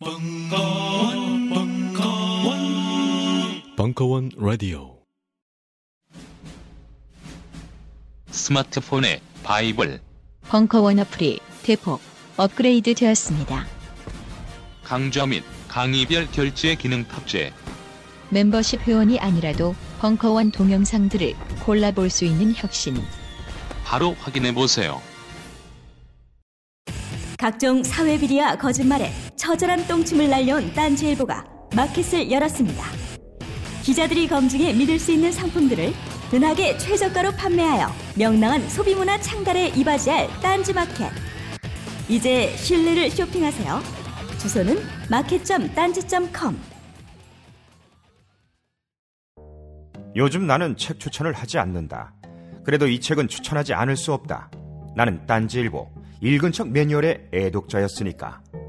벙커원, 벙커원, 벙커원 라디오. 스마트폰의 바이블 벙커원 어플이 대폭 업그레이드 되었습니다. 강좌 및 강의별 결제 기능 탑재 멤버십 회원이 아니라도 벙커원 동영상들을 골라볼 수 있는 혁신. 바로 확인해 보세요. 각종 사회 비리와 거짓말에 처절한 똥침을 날려온 딴지일보가 마켓을 열었습니다. 기자들이 검증해 믿을 수 있는 상품들을 은하계 최저가로 판매하여 명랑한 소비문화 창달에 이바지할 딴지마켓. 이제 신뢰를 쇼핑하세요. 주소는 마켓.딴지.com 요즘 나는 책 추천을 하지 않는다. 그래도 이 책은 추천하지 않을 수 없다. 나는 딴지일보 읽은 척 매뉴얼의 애독자였으니까.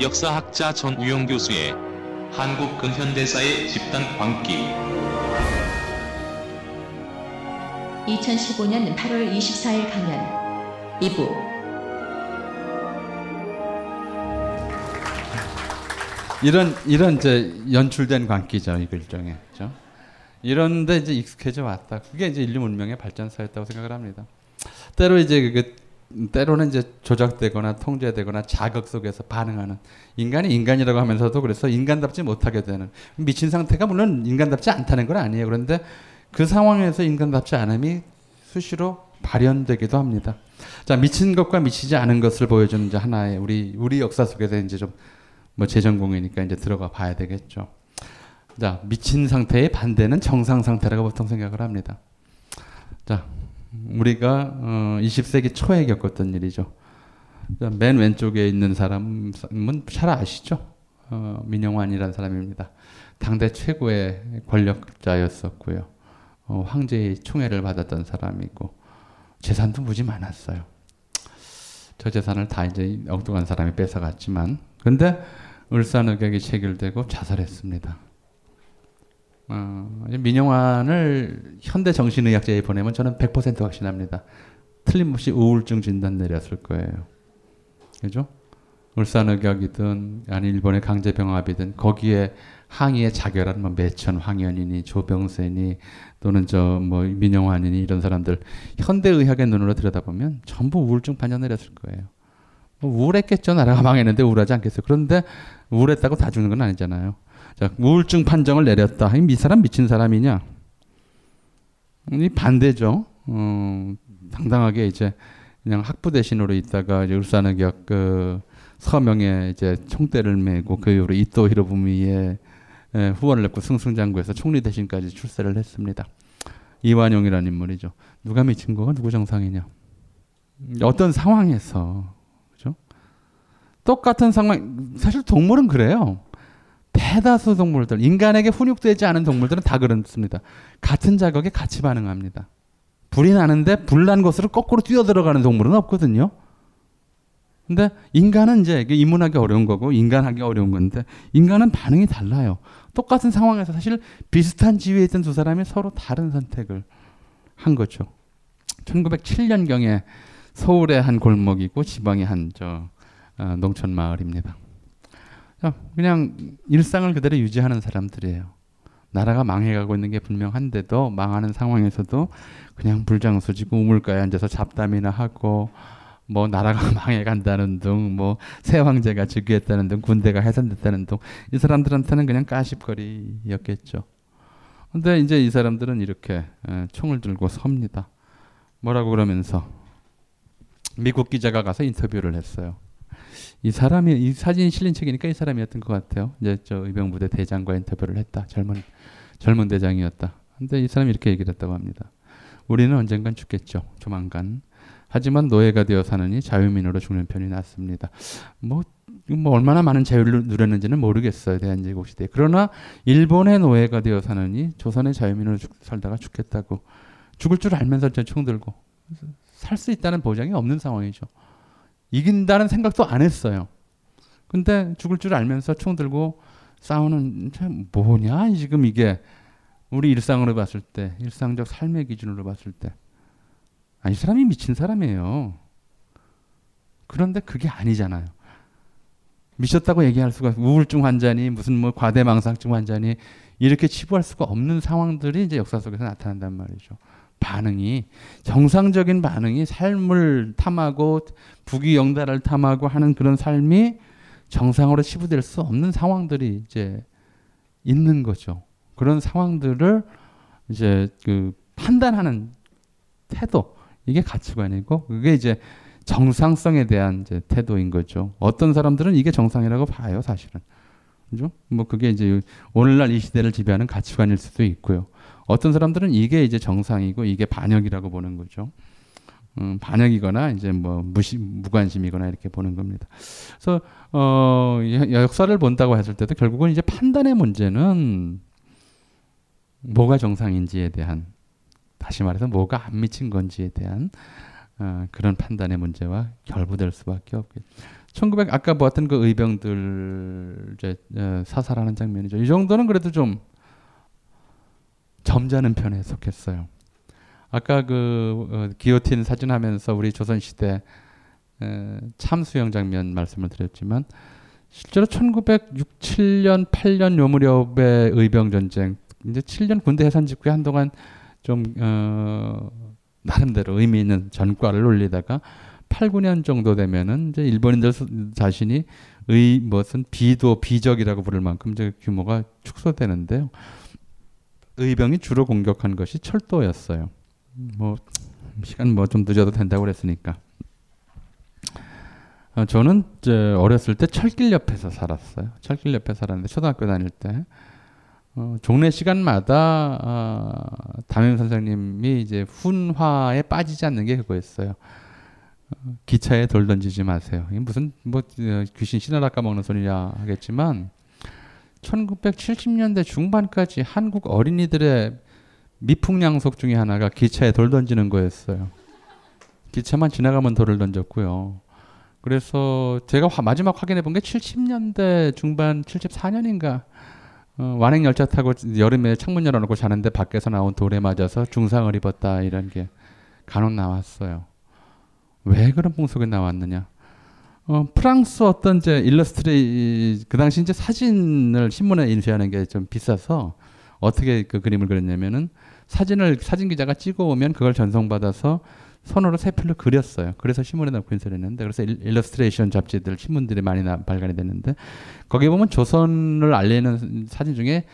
역사학자 전우용 교수의 한국 근현대사의 집단 광기 2015년 8월 24일 강연 2부 이런 이런 이제 연출된 광기죠 이 일종의 그죠? 이런데 이제 익숙해져 왔다. 그게 이제 인류 문명의 발전사였다고 생각을 합니다. 때로 이제 그 때로는 이제 조작되거나 통제되거나 자극 속에서 반응하는 인간이 인간이라고 하면서도 그래서 인간답지 못하게 되는 미친 상태가 물론 인간답지 않다는 건 아니에요. 그런데 그 상황에서 인간답지 않음이 수시로 발현되기도 합니다. 자 미친 것과 미치지 않은 것을 보여주는 이제 하나의 우리 우리 역사 속에서 이제 좀 뭐 재전공이니까 이제 들어가 봐야 되겠죠. 자 미친 상태의 반대는 정상 상태라고 보통 생각을 합니다. 자 우리가 어 20세기 초에 겪었던 일이죠. 자, 맨 왼쪽에 있는 사람은 잘 아시죠? 어, 민영환이라는 사람입니다. 당대 최고의 권력자였었고요. 어, 황제의 총애를 받았던 사람이고 재산도 무지 많았어요. 저 재산을 다 이제 엉뚱한 사람이 뺏어갔지만, 근데 을사늑약이 체결되고 자살했습니다. 어, 민영환을 현대 정신의학자에 보내면 저는 100% 확신합니다. 틀림없이 우울증 진단 내렸을 거예요. 그죠? 울산의학이든 아니 일본의 강제병합이든 거기에 항의에 자결한 뭐 매천 황현이니 조병세니 또는 저 뭐 민영환이니 이런 사람들 현대의학의 눈으로 들여다보면 전부 우울증 판정 내렸을 거예요. 뭐 우울했겠죠 나라가 망했는데 우울하지 않겠어요. 그런데 우울했다고 다 죽는 건 아니잖아요. 자 우울증 판정을 내렸다. 이 사람 미친 사람이냐? 이 반대죠. 어, 당당하게 이제 그냥 학부 대신으로 있다가 이제 울산의학 그 서명에 이제 총대를 메고 그 이후로 이토 히로부미의 예, 후원을 냈고 승승장구해서 총리 대신까지 출세를 했습니다. 이완용이라는 인물이죠. 누가 미친 거가 누구 정상이냐? 어떤 상황에서 그죠? 똑같은 상황 사실 동물은 그래요. 대다수 동물들 인간에게 훈육되지 않은 동물들은 다 그렇습니다. 같은 자극에 같이 반응합니다. 불이 나는데 불난 곳으로 거꾸로 뛰어 들어가는 동물은 없거든요. 근데 인간은 이제 입문하기 어려운 거고 인간하기 어려운 건데 인간은 반응이 달라요. 똑같은 상황에서 사실 비슷한 지위에 있던 두 사람이 서로 다른 선택을 한 거죠. 1907년경에 서울의 한 골목이고 지방의 한저 어, 농촌 마을입니다. 그냥 일상을 그대로 유지하는 사람들이에요. 나라가 망해가고 있는 게 분명한데도 망하는 상황에서도 그냥 불장수지고 우물가에 앉아서 잡담이나 하고 뭐 나라가 망해간다는 등, 뭐새 황제가 즉위했다는 등, 군대가 해산됐다는 등, 이 사람들한테는 그냥 까십거리였겠죠. 근데 이제 이 사람들은 이렇게 에, 총을 들고 섭니다. 뭐라고 그러면서 미국 기자가 가서 인터뷰를 했어요. 이 사람이 이 사진이 실린 책이니까 이 사람이었던 것 같아요. 이제 저 의병부대 대장과 인터뷰를 했다. 젊은 젊은 대장이었다. 근데 이 사람이 이렇게 얘기를 했다고 합니다. 우리는 언젠간 죽겠죠. 조만간. 하지만 노예가 되어 사느니 자유민으로 죽는 편이 낫습니다. 뭐, 뭐 얼마나 많은 자유를 누렸는지는 모르겠어요. 대한제국 시대. 그러나 일본의 노예가 되어 사느니 조선의 자유민으로 죽, 살다가 죽겠다고 죽을 줄 알면서 총 들고 살 수 있다는 보장이 없는 상황이죠. 이긴다는 생각도 안 했어요. 근데 죽을 줄 알면서 총 들고 싸우는 뭐냐 지금 이게 우리 일상으로 봤을 때 일상적 삶의 기준으로 봤을 때 아, 이 사람이 미친 사람이에요. 그런데 그게 아니잖아요. 미쳤다고 얘기할 수가 우울증 환자니 무슨 뭐 과대망상증 환자니 이렇게 치부할 수가 없는 상황들이 이제 역사 속에서 나타난단 말이죠. 반응이 정상적인 반응이 삶을 탐하고 부귀영달을 탐하고 하는 그런 삶이 정상으로 치부될 수 없는 상황들이 이제 있는 거죠. 그런 상황들을 이제 그 판단하는 태도 이게 가치관이고 그게 이제 정상성에 대한 이제 태도인 거죠. 어떤 사람들은 이게 정상이라고 봐요, 사실은. 그죠? 뭐 그게 이제 오늘날 이 시대를 지배하는 가치관일 수도 있고요. 어떤 사람들은 이게 이제 정상이고 이게 반역이라고 보는 거죠. 음, 반역이거나 이제 뭐 무시 무관심이거나 이렇게 보는 겁니다. 그래서 어 역사를 본다고 했을 때도 결국은 이제 판단의 문제는 뭐가 정상인지에 대한 다시 말해서 뭐가 안 미친 건지에 대한 어, 그런 판단의 문제와 결부될 수밖에 없겠죠. 1900 아까 보았던 그 의병들 이제 어, 사살하는 장면이죠. 이 정도는 그래도 좀 점잖은 편에 속했어요. 아까 그 어, 기요틴 사진 하면서 우리 조선 시대 에, 참수형 장면 말씀을 드렸지만 실제로 1906, 7년, 8년 요 무렵의 의병 전쟁 이제 7년 군대 해산 직후에 한동안 좀 어, 나름대로 의미 있는 전과를 올리다가 8, 9년 정도 되면은 이제 일본인들 자신이 의 무슨 비도 비적이라고 부를 만큼 이제 규모가 축소되는데요. 의병이 주로 공격한 것이 철도였어요. 뭐 시간 뭐 좀 늦어도 된다고 그랬으니까. 어, 저는 이제 어렸을 때 철길 옆에서 살았어요. 철길 옆에 살았는데 초등학교 다닐 때 어, 종례 시간마다 어, 담임 선생님이 이제 훈화에 빠지지 않는 게 그거였어요. 어, 기차에 돌 던지지 마세요. 무슨 뭐 어, 귀신 신을 아까 먹는 소리냐 하겠지만 1970년대 중반까지 한국 어린이들의 미풍양속 중에 하나가 기차에 돌 던지는 거였어요. 기차만 지나가면 돌을 던졌고요. 그래서 제가 화, 마지막 확인해 본 게 70년대 중반 74년인가 어, 완행 열차 타고 여름에 창문 열어놓고 자는데 밖에서 나온 돌에 맞아서 중상을 입었다 이런 게 간혹 나왔어요. 왜 그런 풍속이 나왔느냐? 어, 프랑스 어떤 이제 일러스트레이 그 당시 이제 사진을 신문에 인쇄하는 게 좀 비싸서 어떻게 그 그림을 그렸냐면은 사진을 사진 기자가 찍어오면 그걸 전송받아서 손으로 세필로 그렸어요. 그래서 신문에 넣고 인쇄를 했는데 그래서 일러스트레이션 잡지들 신문들이 많이 나, 발간이 됐는데 거기에 보면 조선을 알리는 사진 중에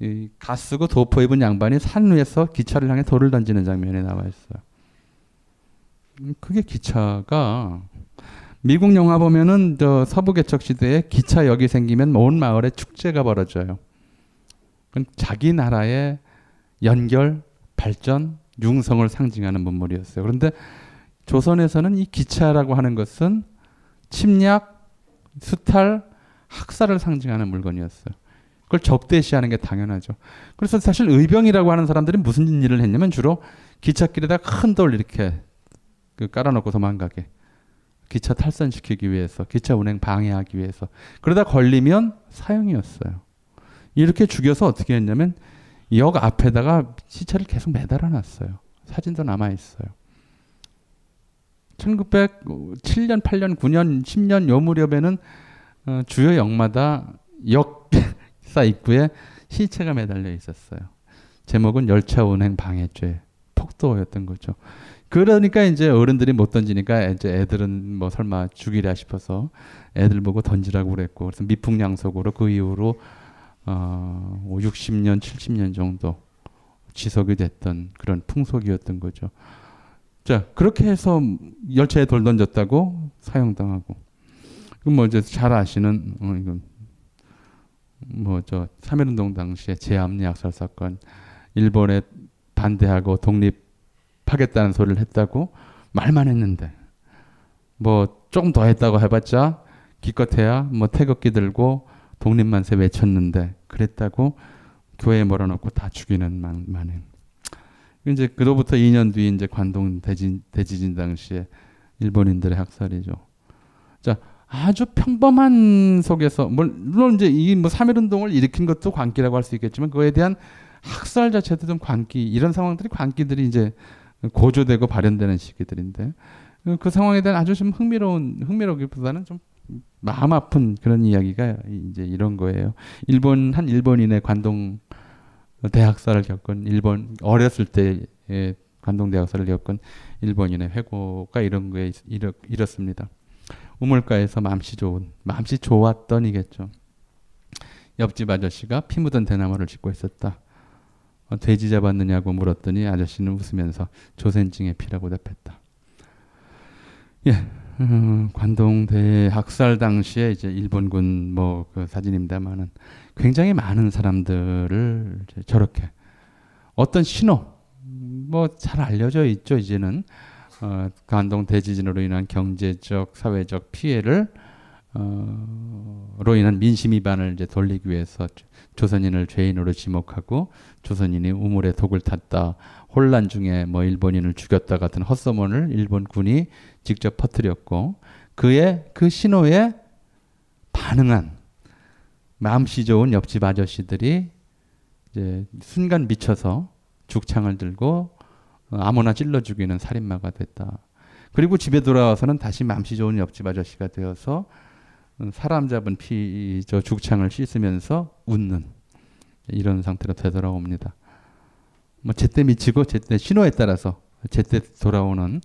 이 가 쓰고 도포 입은 양반이 산 위에서 기차를 향해 돌을 던지는 장면이 나와 있어요. 음, 그게 기차가 미국 영화 보면은 저 서부 개척 시대에 기차역이 생기면 온 마을에 축제가 벌어져요. 자기 나라의 연결, 발전, 융성을 상징하는 문물이었어요. 그런데 조선에서는 이 기차라고 하는 것은 침략, 수탈, 학살을 상징하는 물건이었어요. 그걸 적대시하는 게 당연하죠. 그래서 사실 의병이라고 하는 사람들이 무슨 일을 했냐면 주로 기찻길에다 큰 돌 이렇게 그 깔아놓고 도망가게. 기차 탈선시키기 위해서, 기차 운행 방해하기 위해서. 그러다 걸리면 사형이었어요. 이렇게 죽여서 어떻게 했냐면 역 앞에다가 시체를 계속 매달아 놨어요. 사진도 남아 있어요. 1907년, 8년, 9년, 10년 요 무렵에는 어, 주요 역마다 역사 입구에 시체가 매달려 있었어요. 제목은 열차 운행 방해죄, 폭도였던 거죠. 그러니까 이제 어른들이 못 던지니까 이제 애들은 뭐 설마 죽이랴 싶어서 애들 보고 던지라고 그랬고 그래서 미풍양속으로 그 이후로 어, 60년, 70년 정도 지속이 됐던 그런 풍속이었던 거죠. 자 그렇게 해서 열차에 돌 던졌다고 사형당하고 그럼 뭐 이제 잘 아시는 어, 이건 뭐저 삼일운동 당시에 제암리 학살 사건 일본에 반대하고 독립 하겠다는 소리를 했다고 말만 했는데 뭐 조금 더 했다고 해봤자 기껏해야 뭐 태극기 들고 독립만세 외쳤는데 그랬다고 교회에 몰아넣고 다 죽이는 만, 만행. 이제 그로부터 2년 뒤 이제 관동 대진, 대지진 당시에 일본인들의 학살이죠. 자, 아주 평범한 속에서 물론 이제 이뭐 삼일 운동을 일으킨 것도 광기라고 할 수 있겠지만 그거에 대한 학살 자체도 좀 광기 이런 상황들이 광기들이 이제 고조되고 발현되는 시기들인데 그 상황에 대한 아주 좀 흥미로운 흥미로기보다는 좀 마음 아픈 그런 이야기가 이제 이런 거예요. 일본 한 일본인의 관동 대학살을 겪은 일본 어렸을 때의 관동 대학살을 겪은 일본인의 회고가 이런 거에 이렇, 이렇습니다. 우물가에서 맘씨 좋은 맘씨 좋았던이겠죠. 옆집 아저씨가 피 묻은 대나무를 짚고 있었다. 어, 돼지 잡았느냐고 물었더니 아저씨는 웃으면서 조센징의 피라고 답했다. 예, 음, 관동 대 학살 당시에 이제 일본군 뭐 그 사진입니다만은 굉장히 많은 사람들을 저렇게 어떤 신호 뭐 잘 알려져 있죠 이제는 어, 관동 대지진으로 인한 경제적 사회적 피해를 어, 로 인한 민심 위반을 이제 돌리기 위해서 조선인을 죄인으로 지목하고 조선인이 우물에 독을 탔다 혼란 중에 뭐 일본인을 죽였다 같은 헛소문을 일본 군이 직접 퍼뜨렸고 그의 그 신호에 반응한 마음씨 좋은 옆집 아저씨들이 이제 순간 미쳐서 죽창을 들고 아무나 찔러 죽이는 살인마가 됐다. 그리고 집에 돌아와서는 다시 맘씨 좋은 옆집 아저씨가 되어서 사람 잡은 피, 저 죽창을 씻으면서 웃는 이런 상태로 되돌아옵니다. 뭐 제때 미치고 제때 신호에 따라서 제때 돌아오는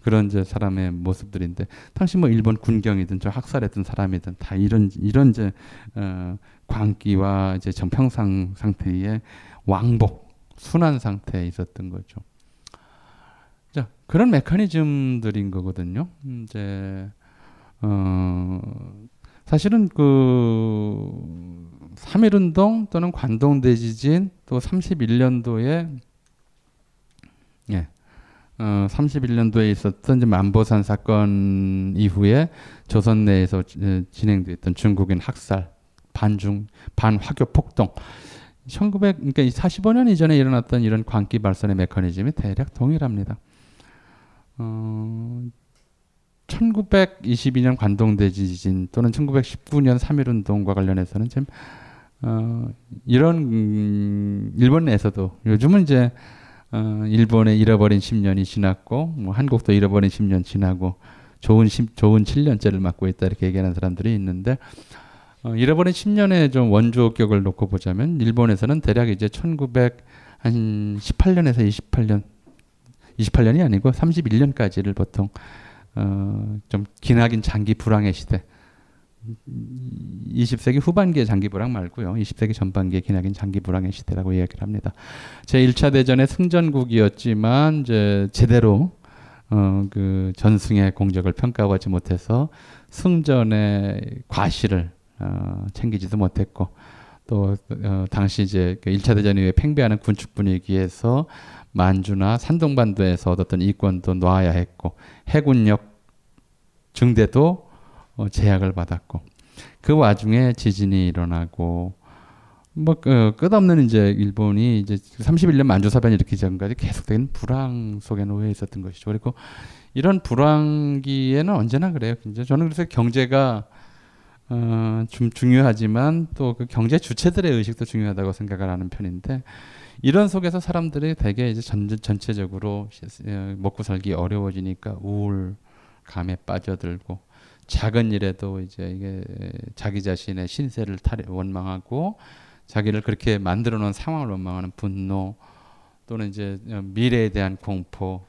그런 이제 사람의 모습들인데 당시 뭐 일본 군경이든 저 학살했던 사람이든 다 이런 이런 이제 어, 광기와 이제 정평상 상태의 왕복 순환 상태에 있었던 거죠. 자 그런 메커니즘들인 거거든요. 이제 어 사실은 그 3.1운동 또는 관동대지진 또 31년도에 예, 어, 31년도에 있었던 이제 만보산 사건 이후에 조선 내에서 진행됐던 중국인 학살, 반중, 반화교 폭동. 1900, 그러니까 45년 이전에 일어났던 이런 광기 발산의 메커니즘이 대략 동일합니다. 어, 1922년 관동대지진 또는 1919년 3.1운동과 관련해서는 지금 어, 이런 음, 일본 내에서도 요즘은 이제 어, 일본의 잃어버린 10년이 지났고 뭐 한국도 잃어버린 10년 지나고 좋은 10, 좋은 7년째를 맞고 있다 이렇게 얘기하는 사람들이 있는데 어, 잃어버린 10년의 좀 원조격을 놓고 보자면 일본에서는 대략 이제 1900한 18년에서 28년 28년이 아니고 31년까지를 보통 어, 좀 기나긴 장기 불황의 시대 20세기 후반기의 장기 불황 말고요. 20세기 전반기의 기나긴 장기 불황의 시대라고 이야기를 합니다. 제 1차 대전의 승전국이었지만 이제 제대로 어, 그 전승의 공적을 평가하지 못해서 승전의 과실을 어, 챙기지도 못했고 또 어, 당시 이제 그 1차 대전 이후에 팽배하는 군축 분위기에서 만주나 산동반도에서 얻었던 이권도 놔야 했고 해군력 증대도 어, 제약을 받았고 그 와중에 지진이 일어나고 뭐 그, 끝없는 이제 일본이 이제 31년 만주 사변 일으키기 전까지 계속된 불황 속에 놓여 있었던 것이죠. 그리고 이런 불황기에는 언제나 그래요. 이제 저는 그래서 경제가 어, 좀 중요하지만 또 그 경제 주체들의 의식도 중요하다고 생각을 하는 편인데 이런 속에서 사람들이 대개 이제 전, 전체적으로 어, 먹고 살기 어려워지니까 우울감에 빠져들고 작은 일에도 이제 이게 자기 자신의 신세를 탈 원망하고 자기를 그렇게 만들어 놓은 상황을 원망하는 분노 또는 이제 미래에 대한 공포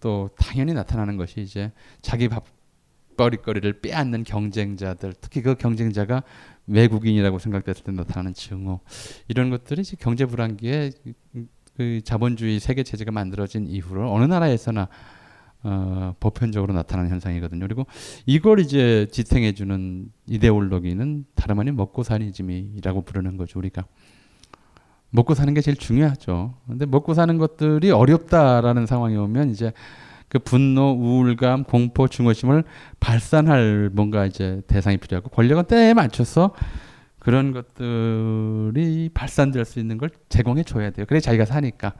또 당연히 나타나는 것이 이제 자기 밥 벌이거리를 빼앗는 경쟁자들 특히 그 경쟁자가 외국인이라고 생각됐을 때 나타나는 증오 이런 것들이 경제 불안기에 그 자본주의 세계 체제가 만들어진 이후로 어느 나라에서나 어, 보편적으로 나타나는 현상이거든요. 그리고 이걸 이제 지탱해주는 이데올로기는 다름 아닌 먹고 사니즘이라고 부르는 거죠. 우리가 먹고 사는 게 제일 중요하죠. 근데 먹고 사는 것들이 어렵다라는 상황이 오면 이제 그 분노, 우울감, 공포, 증오심을 발산할 뭔가 이제 대상이 필요하고 권력은 때에 맞춰서 그런 것들이 발산될 수 있는 걸 제공해 줘야 돼요. 그래 자기가 사니까.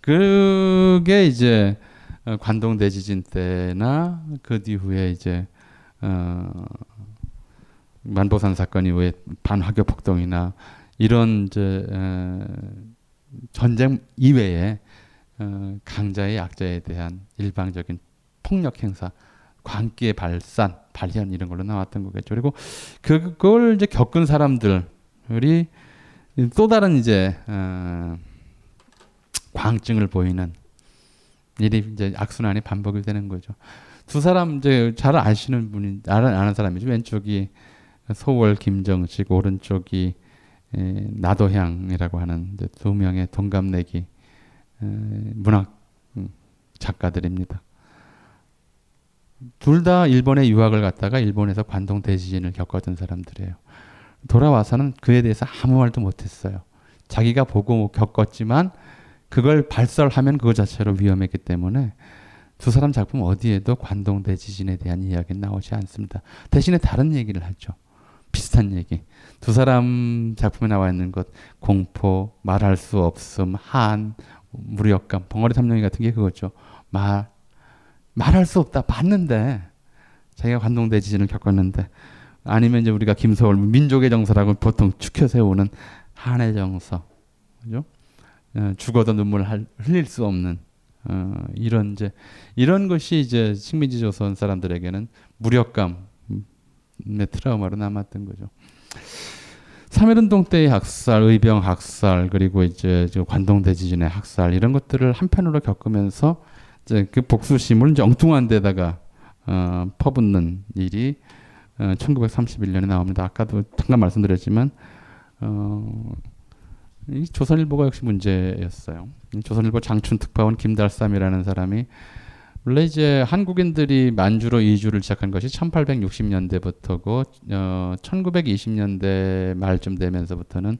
그게 이제 어, 관동 대지진 때나 그 뒤후에 이제 어 만보산 사건 이후에 반화교 폭동이나 이런 이제 어 전쟁 이외에 어 강자의 약자에 대한 일방적인 폭력 행사, 광기의 발산, 발현 이런 걸로 나왔던 거겠죠. 그리고 그걸 이제 겪은 사람들이 또 다른 이제 어 광증을 보이는 일이 이제 악순환이 반복이 되는 거죠. 두 사람 이제 잘 아시는 분이 아는, 사람이죠. 왼쪽이 소월 김정식, 오른쪽이 에, 나도향이라고 하는 두 명의 동갑내기 에, 문학 음, 작가들입니다. 둘 다 일본에 유학을 갔다가 일본에서 관동 대지진을 겪었던 사람들이에요. 돌아와서는 그에 대해서 아무 말도 못했어요. 자기가 보고 겪었지만 그걸 발설하면 그거 자체로 위험했기 때문에 두 사람 작품 어디에도 관동 대지진에 대한 이야기는 나오지 않습니다. 대신에 다른 얘기를 하죠. 비슷한 얘기. 두 사람 작품에 나와 있는 것 공포, 말할 수 없음, 한, 무력감, 벙어리 삼룡이 같은 게 그거죠. 말 말할 수 없다. 봤는데 자기가 관동 대 지진을 겪었는데 아니면 이제 우리가 김서울 민족의 정서라고 보통 축혀 세우는 한의 정서. 그죠? 어, 죽어도 눈물 을 흘릴 수 없는 어, 이런 이제 이런 것이 이제 식민지 조선 사람들에게는 무력감의 트라우마로 남았던 거죠. 3.1운동 때의 학살, 의병 학살, 그리고 이제 관동 대지진의 학살 이런 것들을 한편으로 겪으면서 이제 그 복수심을 이제 엉뚱한 데다가 어, 퍼붓는 일이 어, 1931년에 나옵니다. 아까도 잠깐 말씀드렸지만 어, 이 조선일보가 역시 문제였어요. 조선일보 장춘 특파원 김달삼이라는 사람이 원래 이제 한국인들이 만주로 이주를 시작한 것이 1860년대부터고 어, 1920년대 말쯤 되면서부터는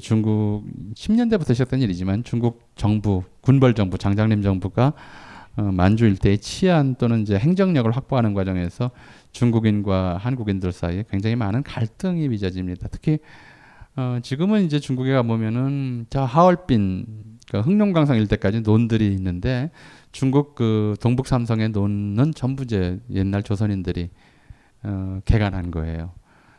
중국 10년대부터 시작된 일이지만 중국 정부 군벌 정부 장장림 정부가 어, 만주 일대의 치안 또는 이제 행정력을 확보하는 과정에서 중국인과 한국인들 사이에 굉장히 많은 갈등이 빚어집니다. 특히 어, 지금은 이제 중국에 가보면은 저 하얼빈 그 흑룡강성 일대까지 논들이 있는데 중국 그 동북 삼성의 논은 전부 이제 옛날 조선인들이 어, 개간한 거예요.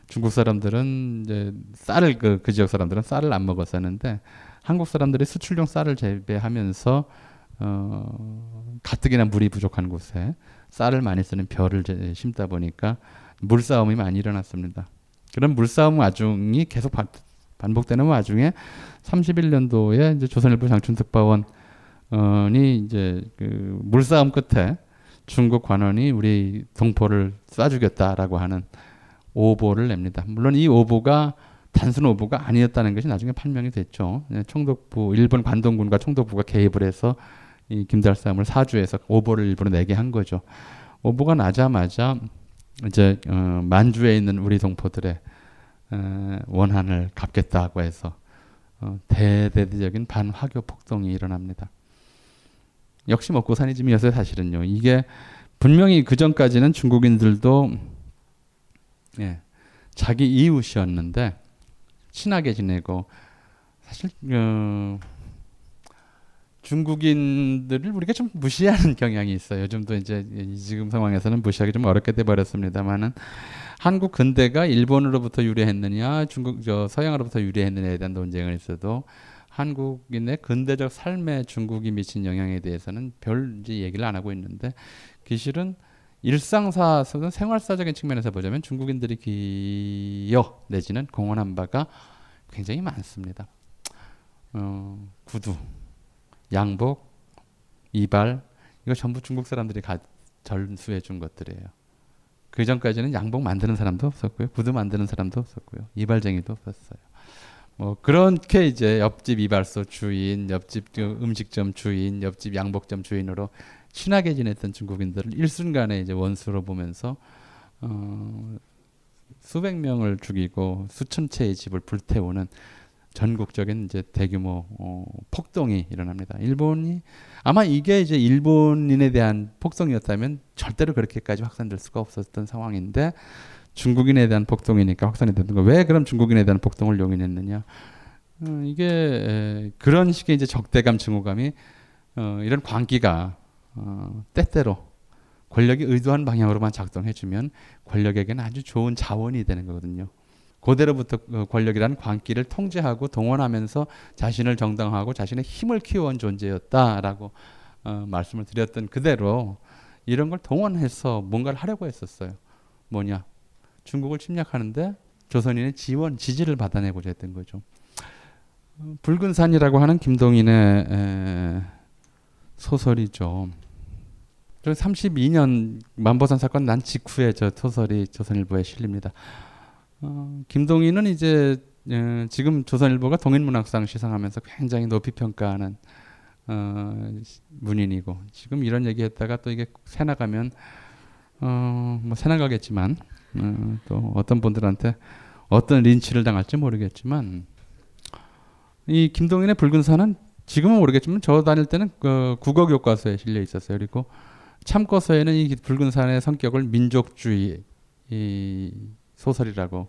중국 사람들은 이제 쌀을 그, 그 지역 사람들은 쌀을 안 먹었었는데 한국 사람들이 수출용 쌀을 재배하면서 어, 가뜩이나 물이 부족한 곳에 쌀을 많이 쓰는 벼를 심다 보니까 물싸움이 많이 일어났습니다. 그런 물싸움 와중이 계속 반복되는 와중에 31년도에 이제 조선일보 장춘특파원 이 이제 그 물싸움 끝에 중국 관원이 우리 동포를 쏴주겠다라고 하는 오보를 냅니다. 물론 이 오보가 단순 오보가 아니었다는 것이 나중에 판명이 됐죠. 네, 총독부 일본 관동군과 총독부가 개입을 해서 이 김달삼을 사주해서 오보를 일부러 내게 한 거죠. 오보가 나자마자 이제 어, 만주에 있는 우리 동포들의 원한을 갚겠다고 해서 어, 대대적인 반화교 폭동이 일어납니다. 역시 먹고 사니 짐이었어요 사실은요. 이게 분명히 그 전까지는 중국인들도 예, 자기 이웃이었는데 친하게 지내고 사실 어, 중국인들을 우리가 좀 무시하는 경향이 있어요. 요즘도 이제 지금 상황에서는 무시하기 좀 어렵게 돼 버렸습니다만은 한국 근대가 일본으로부터 유래했느냐, 중국 저 서양으로부터 유래했느냐에 대한 논쟁을 있어도 한국인의 근대적 삶에 중국이 미친 영향에 대해서는 별 이제 얘기를 안 하고 있는데 기실은 일상사에서는 생활사적인 측면에서 보자면 중국인들이 기여 내지는 공헌한 바가 굉장히 많습니다. 어, 구두, 양복, 이발 이거 전부 중국 사람들이 가, 전수해 준 것들이에요. 그 전까지는 양복 만드는 사람도 없었고요. 구두 만드는 사람도 없었고요. 이발쟁이도 없었어요. 뭐 그렇게 이제 옆집 이발소 주인, 옆집 그 음식점 주인, 옆집 양복점 주인으로 친하게 지냈던 중국인들을 일순간에 이제 원수로 보면서 어, 수백 명을 죽이고 수천 채의 집을 불태우는 전국적인 이제 대규모 어, 폭동이 일어납니다. 일본이 아마 이게 이제 일본인에 대한 폭동이었다면 절대로 그렇게까지 확산될 수가 없었던 상황인데 중국인에 대한 폭동이니까 확산이 되는 거. 왜 그럼 중국인에 대한 폭동을 용인했느냐? 어, 이게 에, 그런 식의 이제 적대감, 증오감이 어, 이런 광기가 어, 때때로 권력이 의도한 방향으로만 작동해주면 권력에게는 아주 좋은 자원이 되는 거거든요. 고대로부터 그 권력이란 광기를 통제하고 동원하면서 자신을 정당화하고 자신의 힘을 키워온 존재였다라고 어, 말씀을 드렸던 그대로 이런 걸 동원해서 뭔가를 하려고 했었어요. 뭐냐? 중국을 침략하는데 조선인의 지원, 지지를 받아내고자 했던 거죠. 어, 붉은 산이라고 하는 김동인의 에, 소설이죠. 32년 만보산 사건 난 직후에 저 소설이 조선일보에 실립니다. 어, 김동인은 이제 어, 지금 조선일보가 동인문학상 시상하면서 굉장히 높이 평가하는 어, 문인이고 지금 이런 얘기했다가 또 이게 새 나가면 어, 뭐 새 나가겠지만 어, 또 어떤 분들한테 어떤 린치를 당할지 모르겠지만 이 김동인의 붉은 산은 지금은 모르겠지만 저 다닐 때는 그 국어 교과서에 실려 있었어요. 그리고 참고서에는 이 붉은 산의 성격을 민족주의 이 소설이라고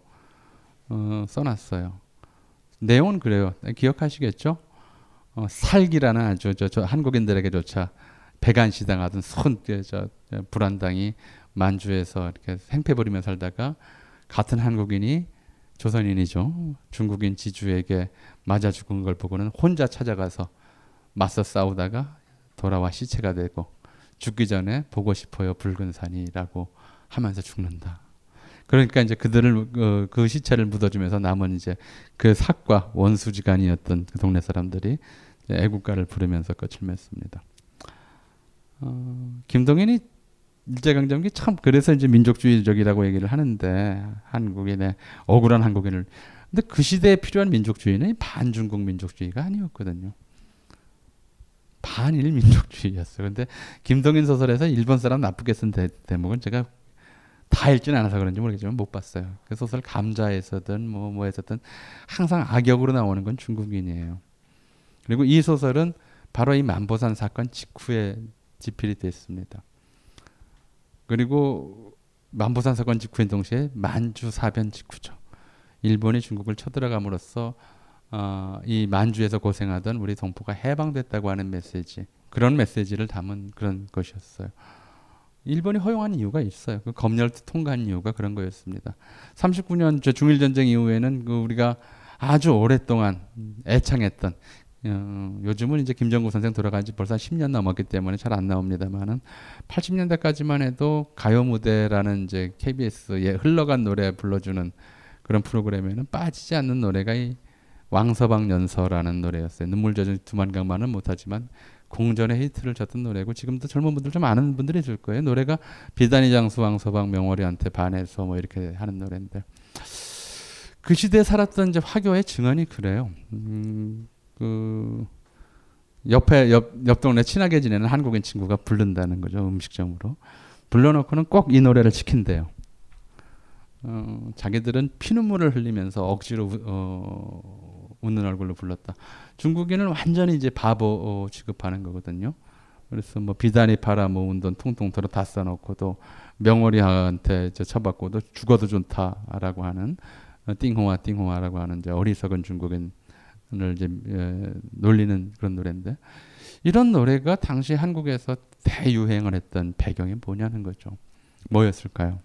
어, 써놨어요. 내용은 그래요. 기억하시겠죠? 어, 살기라는 아주 저, 저 한국인들에게조차 배간시당하던 손, 불안당이 만주에서 이렇게 생패 부리며 살다가 같은 한국인이 조선인이죠. 중국인 지주에게 맞아 죽은 걸 보고는 혼자 찾아가서 맞서 싸우다가 돌아와 시체가 되고 죽기 전에 보고 싶어요 붉은 산이라고 하면서 죽는다. 그러니까 이제 그들을 어, 그 시체를 묻어주면서 남은 이제 그 삭과 원수지간이었던 그 동네 사람들이 애국가를 부르면서 끝을 맺습니다. 어, 김동인이 일제강점기 참 그래서 이제 민족주의적이라고 얘기를 하는데 한국인의 억울한 한국인을 근데 그 시대에 필요한 민족주의는 반중국 민족주의가 아니었거든요. 반일 민족주의였어요. 근데 김동인 소설에서 일본 사람 나쁘게 쓴 대, 대목은 제가 다 읽지는 않아서 그런지 모르겠지만 못 봤어요. 그 소설 감자에서든 뭐 뭐에서든 항상 악역으로 나오는 건 중국인이에요. 그리고 이 소설은 바로 이 만보산 사건 직후에 집필이 됐습니다. 그리고 만보산 사건 직후인 동시에 만주 사변 직후죠. 일본이 중국을 쳐들어감으로써 어, 이 만주에서 고생하던 우리 동포가 해방됐다고 하는 메시지 그런 메시지를 담은 그런 것이었어요. 일본이 허용한 이유가 있어요. 그 검열 통과한 이유가 그런 거였습니다. 39년 중일 전쟁 이후에는 그 우리가 아주 오랫동안 애창했던 어, 요즘은 이제 김정구 선생 돌아간 지 벌써 10년 넘었기 때문에 잘 안 나옵니다만은 80년대까지만 해도 가요 무대라는 이제 KBS에 흘러간 노래 불러주는 그런 프로그램에는 빠지지 않는 노래가 이 왕서방 연서라는 노래였어요. 눈물 젖은 두만강만은 못하지만 공전의 히트를 쳤던 노래고 지금도 젊은 분들 좀 아는 분들이 있을 거예요. 노래가 비단이 장수 왕서방 명월이한테 반해서 뭐 이렇게 하는 노래인데 그 시대에 살았던 이제 화교의 증언이 그래요. 음, 그 옆에 옆, 옆 동네 친하게 지내는 한국인 친구가 부른다는 거죠 음식점으로 불러놓고는 꼭 이 노래를 시킨대요. 어, 자기들은 피눈물을 흘리면서 억지로 어, 웃는 얼굴로 불렀다. 중국인은 완전히 이제 바보 어, 취급하는 거거든요. 그래서 뭐 비단이 팔아 모은 돈 통통 털어 다 써놓고도 명월이한테 쳐받고도 죽어도 좋다라고 하는 어, 띵홍아 띵홍아라고 하는 이제 어리석은 중국인 을 이제 에, 놀리는 그런 노래인데 이런 노래가 당시 한국에서 대유행을 했던 배경이 뭐냐는 거죠. 뭐였을까요?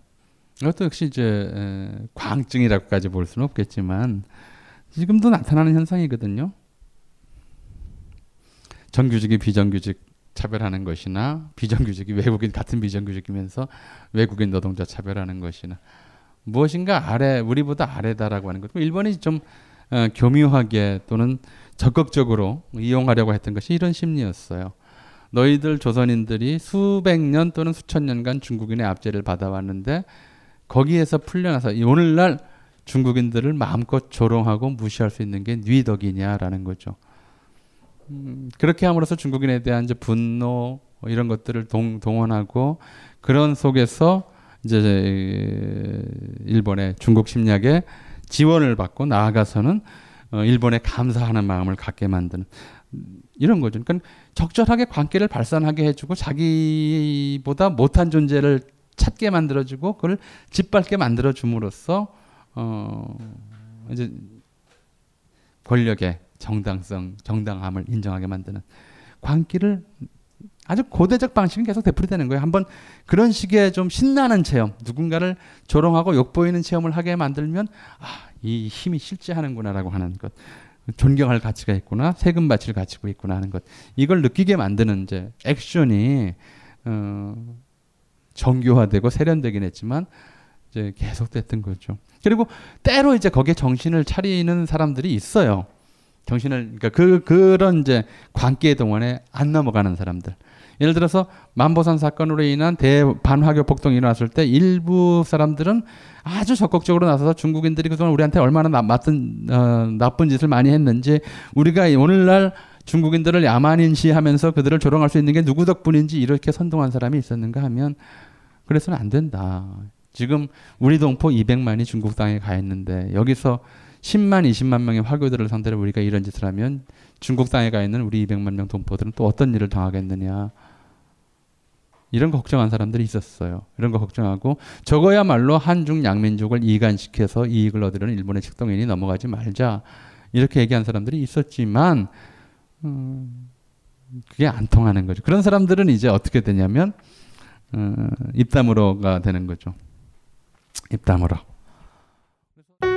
이것도 역시 이제 에, 광증이라고까지 볼 수는 없겠지만 지금도 나타나는 현상이거든요. 정규직이 비정규직 차별하는 것이나 비정규직이 외국인 같은 비정규직이면서 외국인 노동자 차별하는 것이나 무엇인가 아래 우리보다 아래다라고 하는 것. 일본이 좀 어, 교묘하게 또는 적극적으로 이용하려고 했던 것이 이런 심리였어요. 너희들 조선인들이 수백 년 또는 수천 년간 중국인의 압제를 받아왔는데 거기에서 풀려나서 오늘날 중국인들을 마음껏 조롱하고 무시할 수 있는 게 뉘 덕이냐라는 거죠. 음, 그렇게 함으로써 중국인에 대한 이제 분노 뭐 이런 것들을 동, 동원하고 그런 속에서 이제 일본의 중국 침략에 지원을 받고 나아가서는 어, 일본에 감사하는 마음을 갖게 만드는 이런 거죠. 그러니까 적절하게 관계를 발산하게 해주고 자기보다 못한 존재를 찾게 만들어주고 그걸 짓밟게 만들어줌으로써 어 이제 권력의 정당성, 정당함을 인정하게 만드는 광기를 아주 고대적 방식은 계속 되풀이되는 거예요. 한번 그런 식의 좀 신나는 체험, 누군가를 조롱하고 욕보이는 체험을 하게 만들면 아, 이 힘이 실제하는구나라고 하는 것. 존경할 가치가 있구나, 세금 바치를 가지고 있구나 하는 것. 이걸 느끼게 만드는 이제 액션이 어, 정교화되고 세련되긴 했지만 이제 계속됐던 거죠. 그리고 때로 이제 거기에 정신을 차리는 사람들이 있어요. 정신을 그러니까 그 그런 이제 관계 동안에 안 넘어가는 사람들. 예를 들어서 만보산 사건으로 인한 대반화교 폭동이 일어났을 때 일부 사람들은 아주 적극적으로 나서서 중국인들이 그동안 우리한테 얼마나 나, 맡은 어, 나쁜 짓을 많이 했는지 우리가 오늘날 중국인들을 야만인시하면서 그들을 조롱할 수 있는 게 누구 덕분인지 이렇게 선동한 사람이 있었는가 하면 그래서는 안 된다. 지금 우리 동포 200만이 중국 땅에 가 있는데 여기서 10만, 20만 명의 화교들을 상대로 우리가 이런 짓을 하면 중국 땅에 가 있는 우리 200만 명 동포들은 또 어떤 일을 당하겠느냐. 이런 거 걱정한 사람들이 있었어요. 이런 거 걱정하고 저거야말로 한중 양민족을 이간시켜서 이익을 얻으려는 일본의 책동인이 넘어가지 말자. 이렇게 얘기한 사람들이 있었지만 음, 그게 안 통하는 거죠. 그런 사람들은 이제 어떻게 되냐면 어, 입담으로가 되는 거죠. 입담으로.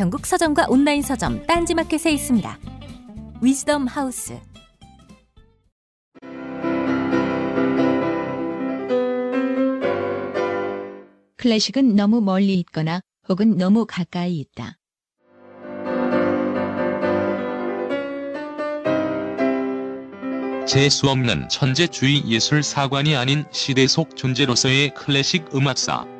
전국 서점과 온라인 서점 딴지마켓에 있습니다. 위즈덤 하우스. 클래식은 너무 멀리 있거나 혹은 너무 가까이 있다. 재수 없는 천재주의 예술 사관이 아닌 시대 속 존재로서의 클래식 음악사.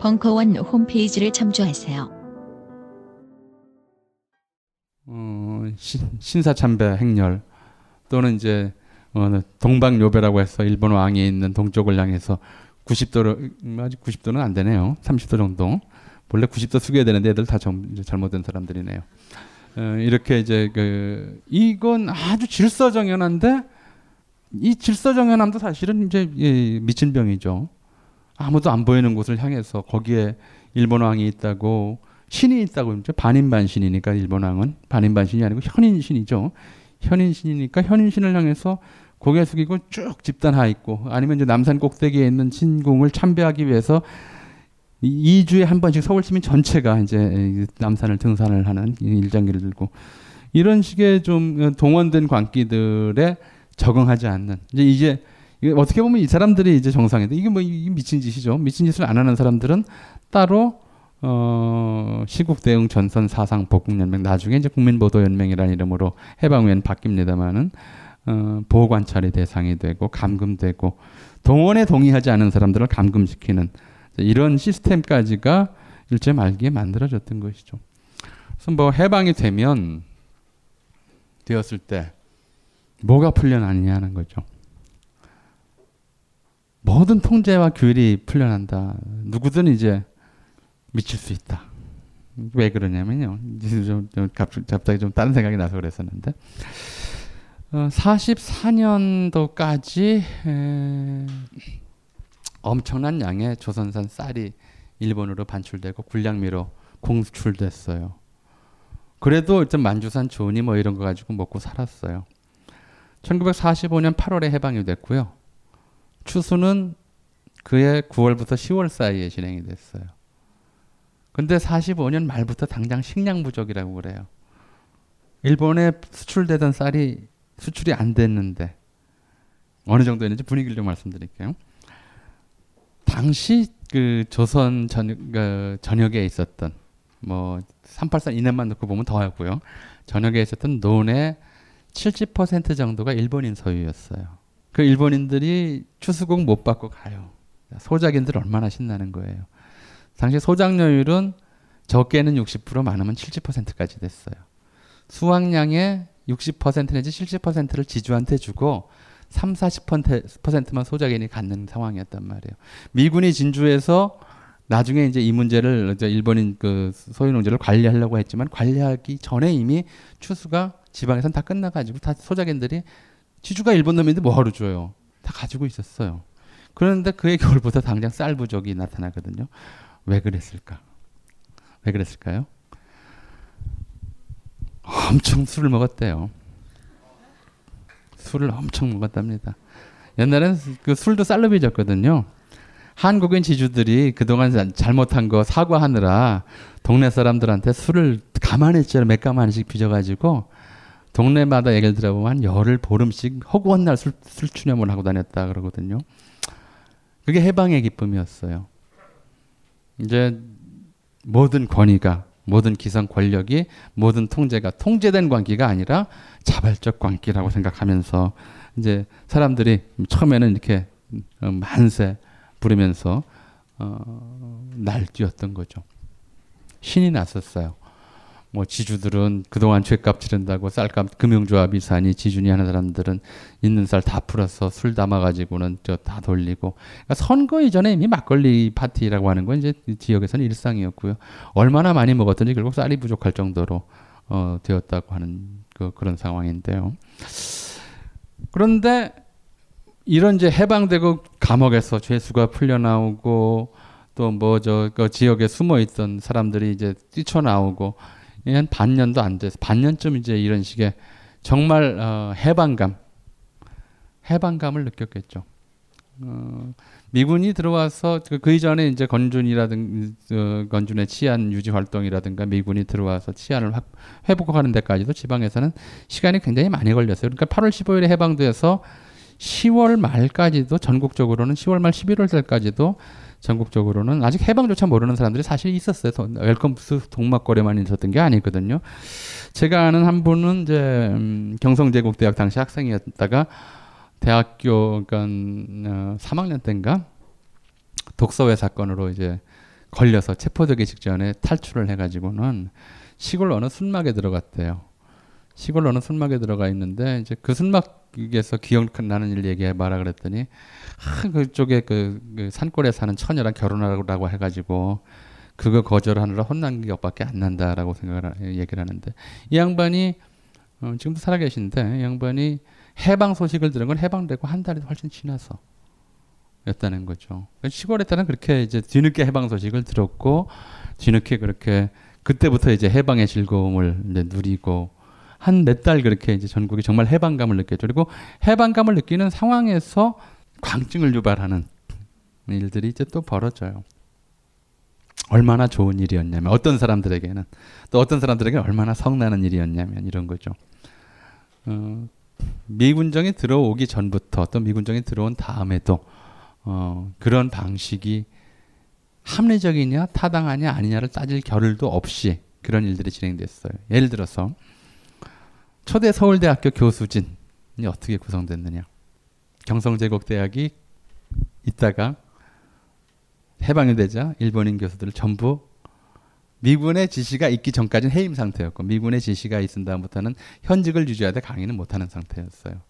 벙커원 홈페이지를 참조하세요. 어, 신, 신사참배 행렬 또는 이제 어, 동방요배라고 해서 일본 왕이 있는 동쪽을 향해서 90도로 음, 아직 90도는 안 되네요. 30도 정도. 원래 90도 숙여야 되는데 애들 다 점, 잘못된 사람들이네요. 어, 이렇게 이제 그 이건 아주 질서정연한데 이 질서정연함도 사실은 이제 예, 미친 병이죠. 아무도 안 보이는 곳을 향해서 거기에 일본 왕이 있다고 신이 있다고 이제 반인반신이니까 일본 왕은 반인반신이 아니고 현인신이죠. 현인신이니까 현인신을 향해서 고개 숙이고 쭉 집단하 있고 아니면 이제 남산 꼭대기에 있는 진궁을 참배하기 위해서 2주에 한 번씩 서울 시민 전체가 이제 남산을 등산을 하는 일장기를 들고 이런 식의 좀 동원된 광기들에 적응하지 않는 이제 이제 어떻게 보면 이 사람들이 이제 정상인데 이게 뭐 미친 짓이죠. 미친 짓을 안 하는 사람들은 따로 어, 시국 대응 전선 사상 복국 연맹 나중에 이제 국민보도 연맹이라는 이름으로 해방 후엔 바뀝니다만은 어, 보호 관찰의 대상이 되고 감금되고 동원에 동의하지 않은 사람들을 감금시키는 이런 시스템까지가 일제 말기에 만들어졌던 것이죠. 그래서 뭐 해방이 되면 되었을 때 뭐가 풀려나느냐는 거죠. 모든 통제와 규율이 풀려난다. 누구든 이제 미칠 수 있다. 왜 그러냐면요. 좀, 좀 갑자기 좀 다른 생각이 나서 그랬었는데 어, 44년도까지 에, 엄청난 양의 조선산 쌀이 일본으로 반출되고 군량미로 공수출됐어요. 그래도 일단 만주산 조니 뭐 이런 거 가지고 먹고 살았어요. 1945년 8월에 해방이 됐고요. 추수는 그해 9월부터 10월 사이에 진행이 됐어요. 근데 45년 말부터 당장 식량 부족이라고 그래요. 일본에 수출되던 쌀이 수출이 안 됐는데 어느 정도였는지 분위기를 좀 말씀드릴게요. 당시 그 조선 전, 그 전역에 있었던 뭐 383 이넷만 넣고 보면 더 하고요. 전역에 있었던 논의 70% 정도가 일본인 소유였어요. 그 일본인들이 추수공 못 받고 가요. 소작인들 얼마나 신나는 거예요. 당시 소작료율은 적게는 60% 많으면 70%까지 됐어요. 수확량의 60% 내지 70%를 지주한테 주고 3, 40%만 소작인이 갖는 상황이었단 말이에요. 미군이 진주에서 나중에 이제 이 문제를 이제 일본인 그 소유 농지를 관리하려고 했지만 관리하기 전에 이미 추수가 지방에선 다 끝나가지고 다 소작인들이 지주가 일본 놈인데 뭐하러 줘요? 다 가지고 있었어요. 그런데 그의 겨울부터 당장 쌀 부족이 나타나거든요. 왜 그랬을까? 왜 그랬을까요? 엄청 술을 먹었대요. 술을 엄청 먹었답니다. 옛날엔 그 술도 쌀로 빚었거든요. 한국인 지주들이 그동안 잘못한 거 사과하느라 동네 사람들한테 술을 가만히있지 몇 가만씩 빚어가지고 동네마다 얘기를 들어보면 열흘 보름씩 허구한 날 술, 술 추념을 하고 다녔다 그러거든요. 그게 해방의 기쁨이었어요. 이제 모든 권위가 모든 기성 권력이 모든 통제가 통제된 관계가 아니라 자발적 관계라고 생각하면서 이제 사람들이 처음에는 이렇게 어, 만세 부르면서 어, 날뛰었던 거죠. 신이 났었어요. 뭐 지주들은 그동안 죄값 치른다고 쌀값 금융조합이 사니 지준이 하는 사람들은 있는 쌀 다 풀어서 술 담아 가지고는 저 다 돌리고 그러니까 선거 이전에 이미 막걸리 파티라고 하는 건 이제 지역에서는 일상이었고요. 얼마나 많이 먹었든지 결국 쌀이 부족할 정도로 어, 되었다고 하는 그, 그런 상황인데요. 그런데 이런 이제 해방되고 감옥에서 죄수가 풀려나오고 또 뭐 저 그 지역에 숨어 있던 사람들이 이제 뛰쳐나오고 한 반년도 안 돼서 반년쯤 이제 이런 식의 정말 어, 해방감, 해방감을 느꼈겠죠. 어, 미군이 들어와서 그, 그 이전에 이제 건준이라든 어, 건준의 치안 유지 활동이라든가 미군이 들어와서 치안을 확, 회복하는 데까지도 지방에서는 시간이 굉장히 많이 걸렸어요. 그러니까 8월 15일에 해방돼서 10월 말까지도 전국적으로는 10월 말 11월 달까지도 전국적으로는 아직 해방조차 모르는 사람들이 사실 있었어요. welcome to 동막골이만 있었던 게 아니거든요. 제가 아는 한 분은 이제 음, 경성제국대학 당시 학생이었다가 대학교 그러니까 어, 3학년 때인가 독서회 사건으로 이제 걸려서 체포되기 직전에 탈출을 해가지고는 시골 어느 순막에 들어갔대요. 시골 어느 순막에 들어가 있는데 이제 그 순막 에서 기억나는 일 얘기해 봐라 그랬더니 아, 그쪽에 그, 그 산골에 사는 처녀랑 결혼하라고 해가지고 그거 거절하느라 혼난 기억밖에 안 난다라고 생각을 얘기를 하는데 이 양반이 어, 지금도 살아계신데 이 양반이 해방 소식을 들은 건 해방되고 한 달이 훨씬 지나서 였다는 거죠. 그러니까 시골에 따른 그렇게 이제 뒤늦게 해방 소식을 들었고 뒤늦게 그렇게 그때부터 이제 해방의 즐거움을 이제 누리고 한 몇 달 그렇게 이제 전국이 정말 해방감을 느꼈죠. 그리고 해방감을 느끼는 상황에서 광증을 유발하는 일들이 이제 또 벌어져요. 얼마나 좋은 일이었냐면 어떤 사람들에게는 또 어떤 사람들에게는 얼마나 성나는 일이었냐면 이런 거죠. 어, 미군정이 들어오기 전부터 또 미군정이 들어온 다음에도 어, 그런 방식이 합리적이냐 타당하냐 아니냐를 따질 겨를도 없이 그런 일들이 진행됐어요. 예를 들어서 초대 서울대학교 교수진이 어떻게 구성됐느냐. 경성제국대학이 있다가 해방이 되자 일본인 교수들을 전부 미군의 지시가 있기 전까지는 해임 상태였고 미군의 지시가 있은 다음부터는 현직을 유지하되 강의는 못하는 상태였어요.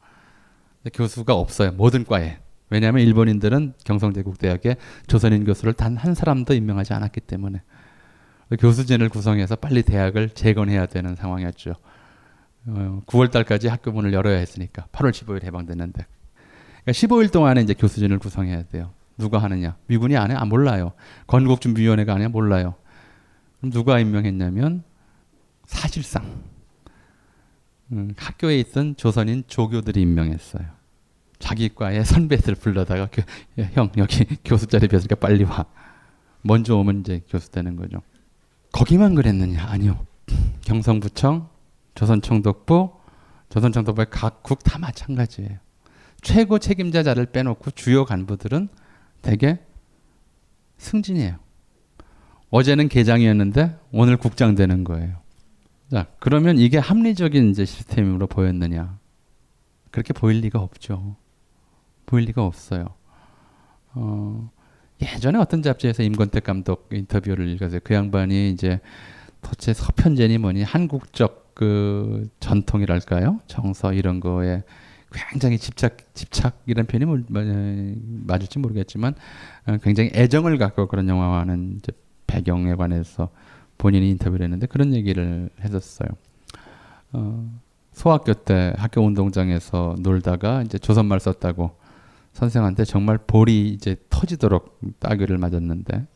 교수가 없어요. 모든 과에. 왜냐하면 일본인들은 경성제국대학에 조선인 교수를 단 한 사람도 임명하지 않았기 때문에 교수진을 구성해서 빨리 대학을 재건해야 되는 상황이었죠. 어, 9월 달까지 학교 문을 열어야 했으니까 8월 15일 해방됐는데 그러니까 15일 동안에 이제 교수진을 구성해야 돼요. 누가 하느냐? 미군이 안 해? 아 몰라요. 건국준비위원회가 안 해? 몰라요. 그럼 누가 임명했냐면 사실상 음, 학교에 있던 조선인 조교들이 임명했어요. 자기 과의 선배들 불러다가 그, 형 여기 교수 자리 비었으니까 빨리 와. 먼저 오면 이제 교수 되는 거죠. 거기만 그랬느냐? 아니요. 경성부청, 조선총독부, 조선총독부의 각국 다 마찬가지예요. 최고 책임자 자를 빼놓고 주요 간부들은 대개 승진이에요. 어제는 계장이었는데 오늘 국장 되는 거예요. 자, 그러면 이게 합리적인 이제 시스템으로 보였느냐? 그렇게 보일 리가 없죠. 보일 리가 없어요. 어, 예전에 어떤 잡지에서 임권택 감독 인터뷰를 읽었어요. 그 양반이 이제 도대체 서편제니 뭐니 한국적 그 전통이랄까요? 정서 이런 거에 굉장히 집착 집착 이런 표현이 뭐, 뭐, 맞을지 모르겠지만 어, 굉장히 애정을 갖고 그런 영화와는 배경에 관해서 본인이 인터뷰를 했는데 그런 얘기를 했었어요. 어, 소학교 때 학교 운동장에서 놀다가 이제 조선말 썼다고 선생한테 정말 볼이 이제 터지도록 따귀를 맞았는데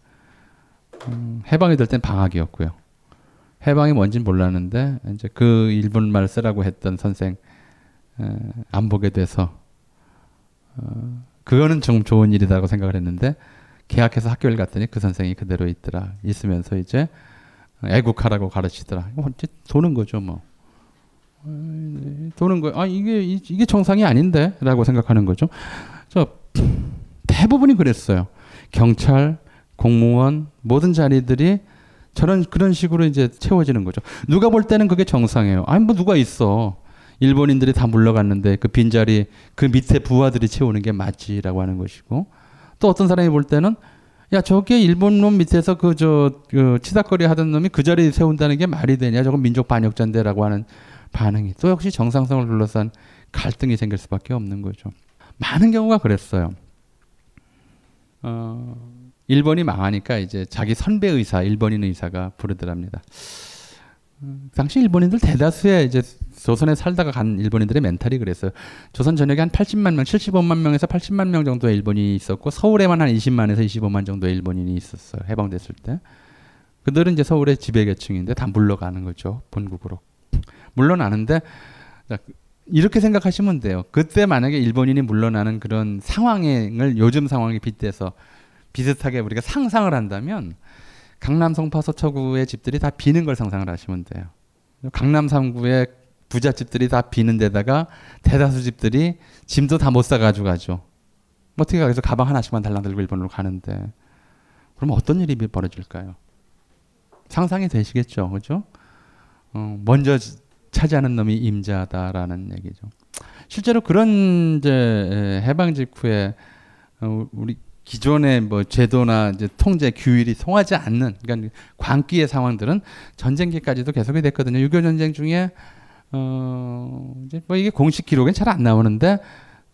음, 해방이 될 땐 방학이었고요. 해방이 뭔진 몰랐는데 이제 그 일본말 쓰라고 했던 선생 에, 안 보게 돼서 어, 그거는 좀 좋은 일이라고 생각을 했는데 계약해서 학교를 갔더니 그 선생이 그대로 있더라. 있으면서 이제 애국하라고 가르치더라. 뭐 도는 거죠, 뭐. 도는 거. 아 이게 이게 정상이 아닌데라고 생각하는 거죠. 저 대부분이 그랬어요. 경찰, 공무원 모든 자리들이 저런 그런 식으로 이제 채워지는 거죠. 누가 볼 때는 그게 정상이에요. 아니 뭐 누가 있어. 일본인들이 다 물러갔는데 그 빈자리 그 밑에 부하들이 채우는 게 맞지라고 하는 것이고 또 어떤 사람이 볼 때는 야 저게 일본 놈 밑에서 그저 그 치닥거리 하던 놈이 그 자리에 세운다는 게 말이 되냐 저건 민족 반역자인데라고 하는 반응이 또 역시 정상성을 둘러싼 갈등이 생길 수밖에 없는 거죠. 많은 경우가 그랬어요. 어, 일본이 망하니까 이제 자기 선배 의사, 일본인 의사가 부르더랍니다. 음, 당시 일본인들 대다수의 이제 조선에 살다가 간 일본인들의 멘탈이 그랬어요. 조선 전역에 한 80만 명, 75만 명에서 80만 명 정도의 일본인이 있었고 서울에만 한 20만에서 25만 정도의 일본인이 있었어요. 해방됐을 때. 그들은 이제 서울의 지배계층인데 다 물러가는 거죠. 본국으로. 물러나는데 이렇게 생각하시면 돼요. 그때 만약에 일본인이 물러나는 그런 상황을 요즘 상황에 빗대서 비슷하게 우리가 상상을 한다면 강남 송파 서초구의 집들이 다 비는 걸 상상을 하시면 돼요. 강남 3구의 부잣집들이 다 비는 데다가 대다수 집들이 짐도 다 못 사가지고 가죠. 어떻게 가서 가방 하나씩만 달랑 들고 일본으로 가는데 그럼 어떤 일이 벌어질까요? 상상이 되시겠죠, 그죠? 어, 먼저 차지하는 놈이 임자다라는 얘기죠. 실제로 그런 이제 해방 직후에 어, 우리 기존의 뭐 제도나 이제 통제 규율이 통하지 않는 그러니까 광기의 상황들은 전쟁기까지도 계속이 됐거든요. 6.25 전쟁 중에 어 이제 뭐 이게 공식 기록엔 잘 안 나오는데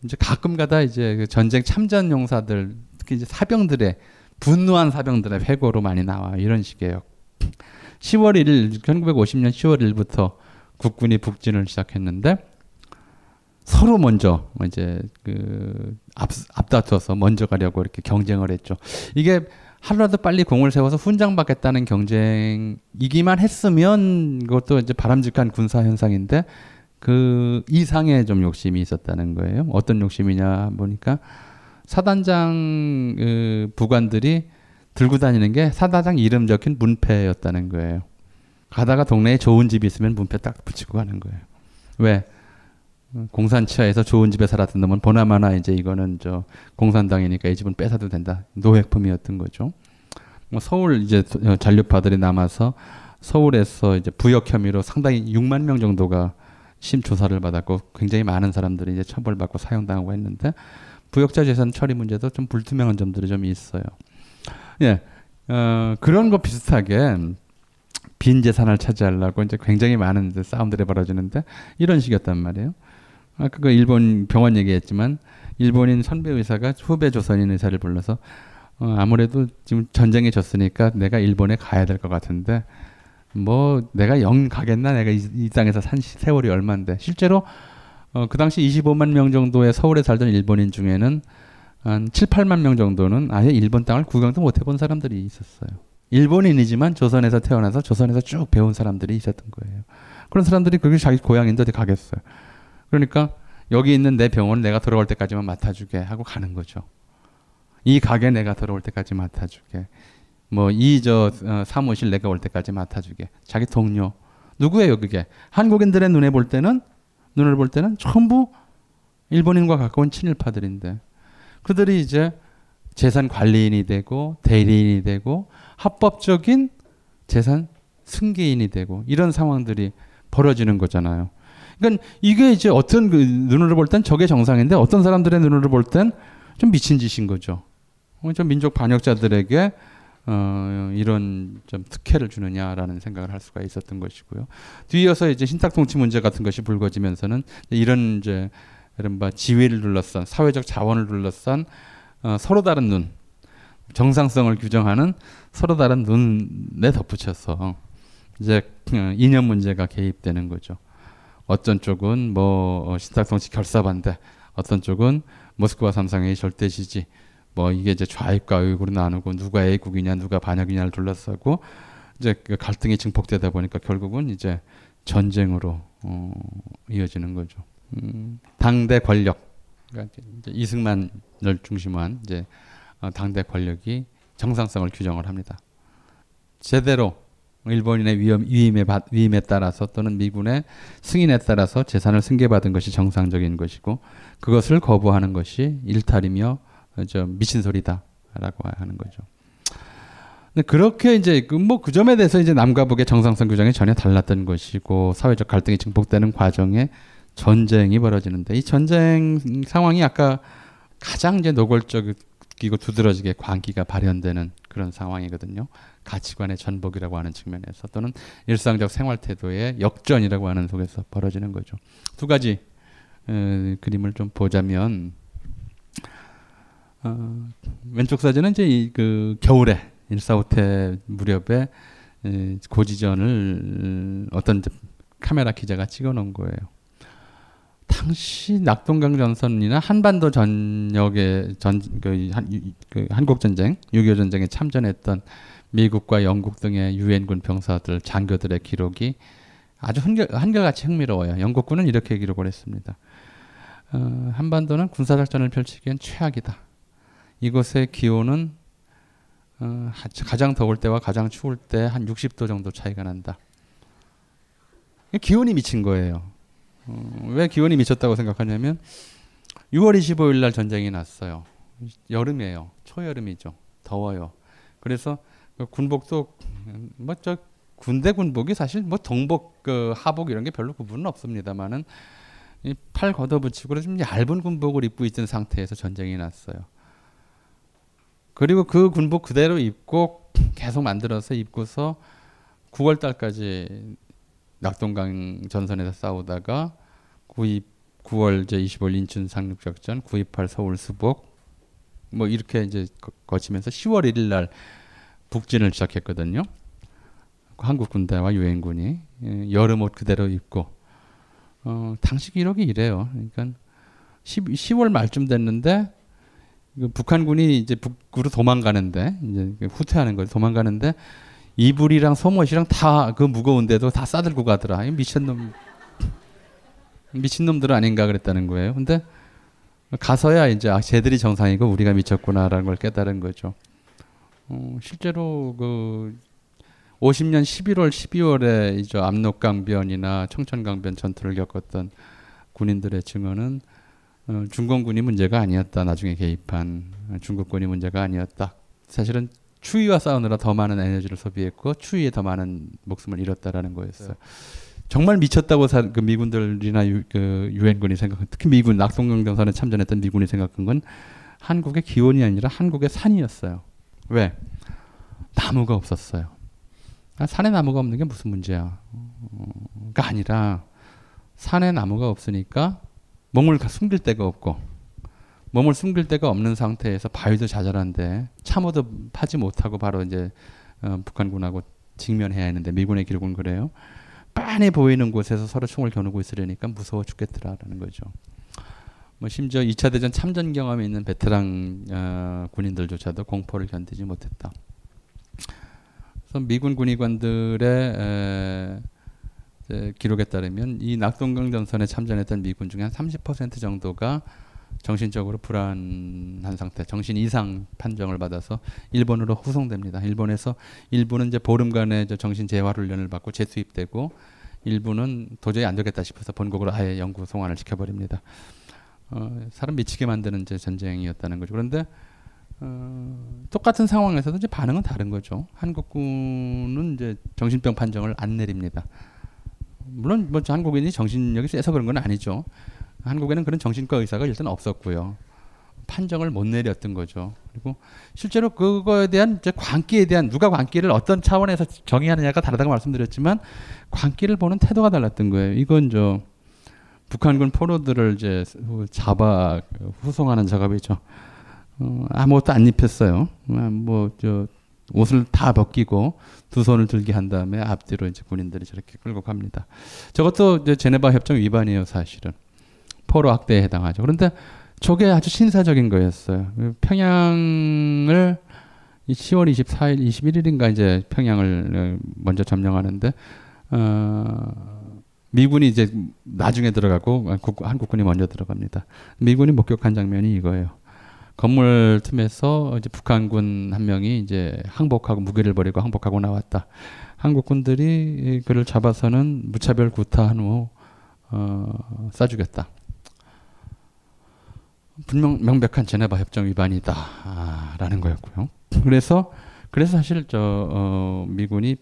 이제 가끔가다 이제 그 전쟁 참전 용사들 특히 이제 사병들의 분노한 사병들의 회고로 많이 나와 이런 식이에요. 10월 1일 1950년 10월 1일부터 국군이 북진을 시작했는데 서로 먼저 이제 그 앞, 앞다퉈서 먼저 가려고 이렇게 경쟁을 했죠. 이게 하루라도 빨리 공을 세워서 훈장 받겠다는 경쟁이기만 했으면 그것도 이제 바람직한 군사 현상인데 그 이상의 좀 욕심이 있었다는 거예요. 어떤 욕심이냐 보니까 사단장 그 부관들이 들고 다니는 게 사단장 이름 적힌 문패였다는 거예요. 가다가 동네에 좋은 집이 있으면 문패 딱 붙이고 가는 거예요. 왜? 공산치하에서 좋은 집에 살았던 놈은 보나마나 이제 이거는 저 공산당이니까 이 집은 뺏어도 된다. 노획품이었던 거죠. 뭐 서울 이제 어, 잔류파들이 남아서 서울에서 이제 부역 혐의로 상당히 6만 명 정도가 심 조사를 받았고 굉장히 많은 사람들이 이제 처벌받고 사형당하고 했는데 부역자 재산 처리 문제도 좀 불투명한 점들이 좀 있어요. 예, 어, 그런 거 비슷하게 빈 재산을 차지하려고 이제 굉장히 많은 싸움들이 벌어지는데 이런 식이었단 말이에요. 아까 그 일본 병원 얘기했지만 일본인 선배 의사가 후배 조선인 의사를 불러서 어, 아무래도 지금 전쟁에 졌으니까 내가 일본에 가야 될 것 같은데 뭐 내가 영 가겠나 내가 이, 이 땅에서 산 세월이 얼마인데 실제로 어, 그 당시 25만 명 정도의 서울에 살던 일본인 중에는 한 7, 8만 명 정도는 아예 일본 땅을 구경도 못 해본 사람들이 있었어요. 일본인이지만 조선에서 태어나서 조선에서 쭉 배운 사람들이 있었던 거예요. 그런 사람들이 그게 자기 고향인데 어디 가겠어요. 그러니까 여기 있는 내 병원 내가 들어올 때까지만 맡아주게 하고 가는 거죠. 이 가게 내가 들어올 때까지 맡아주게. 뭐 이저 어, 사무실 내가 올 때까지 맡아주게. 자기 동료. 누구예요 그게? 한국인들의 눈에 볼 때는 눈을 볼 때는 전부 일본인과 가까운 친일파들인데 그들이 이제 재산 관리인이 되고 대리인이 되고 합법적인 재산 승계인이 되고 이런 상황들이 벌어지는 거잖아요. 그러니까 이게 이제 어떤 그 눈으로 볼 땐 저게 정상인데 어떤 사람들의 눈으로 볼 땐 좀 미친 짓인 거죠. 어, 좀 민족 반역자들에게 어, 이런 좀 특혜를 주느냐라는 생각을 할 수가 있었던 것이고요. 뒤이어서 이제 신탁 통치 문제 같은 것이 불거지면서는 이런 이제 이른바 지위를 둘러싼 사회적 자원을 둘러싼 어, 서로 다른 눈 정상성을 규정하는 서로 다른 눈에 덧붙여서 이제 어, 이념 문제가 개입되는 거죠. 어떤 쪽은 뭐 어, 신탁통치 결사반대, 어떤 쪽은 모스크바 삼상회의 절대 지지. 뭐 이게 이제 좌익과 우익으로 나누고 누가 애국이냐 누가 반역이냐를 둘러싸고 이제 그 갈등이 증폭되다 보니까 결국은 이제 전쟁으로 어, 이어지는 거죠. 음, 당대 권력, 그러니까 이승만을 중심으로 한 이제 어, 당대 권력이 정상성을 규정을 합니다. 제대로 일본인의 위험, 위임에, 위임에 따라서 또는 미군의 승인에 따라서 재산을 승계받은 것이 정상적인 것이고 그것을 거부하는 것이 일탈이며 저 미친 소리다라고 하는 거죠. 근데 그렇게 이제 그 뭐그 그 점에 대해서 이제 남과 북의 정상성 규정이 전혀 달랐던 것이고 사회적 갈등이 증폭되는 과정에 전쟁이 벌어지는데 이 전쟁 상황이 아까 가장 이제 노골적이고 두드러지게 광기가 발현되는 그런 상황이거든요. 가치관의 전복이라고 하는 측면에서 또는 일상적 생활 태도의 역전이라고 하는 속에서 벌어지는 거죠. 두 가지 에, 그림을 좀 보자면 어, 왼쪽 사진은 이제 이, 그 겨울에 일사후퇴 무렵에 에, 고지전을 어떤 카메라 기자가 찍어놓은 거예요. 당시 낙동강 전선이나 한반도 전역의 전그 그 한국 전쟁, 6.25 전쟁에 참전했던 미국과 영국 등의 유엔군 병사들 장교들의 기록이 아주 한결, 한결같이 흥미로워요. 영국군은 이렇게 기록을 했습니다. 어, 한반도는 군사작전을 펼치기엔 최악이다. 이곳의 기온은 어, 가장 더울 때와 가장 추울 때 한 60도 정도 차이가 난다. 기온이 미친 거예요. 어, 왜 기온이 미쳤다고 생각하냐면 6월 25일 날 전쟁이 났어요. 여름이에요. 초여름이죠. 더워요. 그래서 그 군복도 뭐 저 군대 군복이 사실 뭐 동복 그 하복 이런 게 별로 구분은 없습니다만은 팔 걷어붙이고 좀 얇은 군복을 입고 있던 상태에서 전쟁이 났어요. 그리고 그 군복 그대로 입고 계속 만들어서 입고서 9월 달까지 낙동강 전선에서 싸우다가 9 9월 이제 25일 인천 상륙작전, 928 서울 수복 뭐 이렇게 이제 거치면서 10월 1일 날 북진을 시작했거든요. 한국 군대와 유엔군이 예, 여름 옷 그대로 입고 어, 당시 기록이 이래요. 그러니까 10, 10월 말쯤 됐는데 그 북한군이 이제 북으로 도망가는데 이제 후퇴하는 거죠. 도망가는데 이불이랑 속옷이랑 다 그 무거운데도 다 싸들고 가더라. 이 미친놈 미친놈들 아닌가 그랬다는 거예요. 근데 가서야 이제 아, 쟤들이 정상이고 우리가 미쳤구나라는 걸 깨달은 거죠. 어, 실제로 그 50년 11월 12월에 이제 압록강변이나 청천강변 전투를 겪었던 군인들의 증언은 어, 중공군이 문제가 아니었다. 나중에 개입한 중국군이 문제가 아니었다. 사실은 추위와 싸우느라 더 많은 에너지를 소비했고 추위에 더 많은 목숨을 잃었다라는 거였어요. 정말 미쳤다고 사, 그 미군들이나 유, 그 유엔군이 생각, 특히 미군 낙동강전선에 참전했던 미군이 생각한 건 한국의 기온이 아니라 한국의 산이었어요. 왜? 나무가 없었어요. 아, 산에 나무가 없는 게 무슨 문제야? 가 아니라 산에 나무가 없으니까 몸을 숨길 데가 없고 몸을 숨길 데가 없는 상태에서 바위도 자잘한데 참호도 파지 못하고 바로 이제 어, 북한군하고 직면해야 하는데 미군의 기록은 그래요. 빤히 보이는 곳에서 서로 총을 겨누고 있으려니까 무서워 죽겠더라라는 거죠. 뭐 심지어 2차 대전 참전 경험이 있는 베테랑 어, 군인들조차도 공포를 견디지 못했다. 그래서 미군 군의관들의 에, 기록에 따르면 이 낙동강 전선에 참전했던 미군 중에 한 30% 정도가 정신적으로 불안한 상태, 정신 이상 판정을 받아서 일본으로 후송됩니다. 일본에서 일부는 이제 보름간의 정신 재활 훈련을 받고 재수입되고 일부는 도저히 안 되겠다 싶어서 본국으로 아예 영구 송환을 시켜버립니다. 어, 사람 미치게 만드는 이제 전쟁이었다는 거죠. 그런데 어, 똑같은 상황에서도 이제 반응은 다른 거죠. 한국군은 이제 정신병 판정을 안 내립니다. 물론 뭐 한국인이 정신력이 세서 그런 건 아니죠. 한국에는 그런 정신과 의사가 일단 없었고요. 판정을 못 내렸던 거죠. 그리고 실제로 그거에 대한 이제 광기에 대한 누가 광기를 어떤 차원에서 정의하느냐가 다르다고 말씀드렸지만 광기를 보는 태도가 달랐던 거예요. 이건 저 북한군 포로들을 이제 잡아 후송하는 작업이죠. 어, 아무것도 안 입혔어요. 아, 뭐저 옷을 다 벗기고 두 손을 들게 한 다음에 앞뒤로 이제 군인들이 저렇게 끌고 갑니다. 저것도 이제 제네바 협정 위반이에요, 사실은. 포로 학대에 해당하죠. 그런데 저게 아주 신사적인 거였어요. 평양을 10월 24일, 21일인가 이제 평양을 어, 먼저 점령하는데 어, 미군이 이제 나중에 들어가고 한국군이 먼저 들어갑니다. 미군이 목격한 장면이 이거예요. 건물 틈에서 이제 북한군 한 명이 이제 항복하고 무기를 버리고 항복하고 나왔다. 한국군들이 그를 잡아서는 무차별 구타한 후 어, 쏴주겠다. 분명 명백한 제네바 협정 위반이다라는 거였고요. 그래서 그래서 사실 저 어, 미군이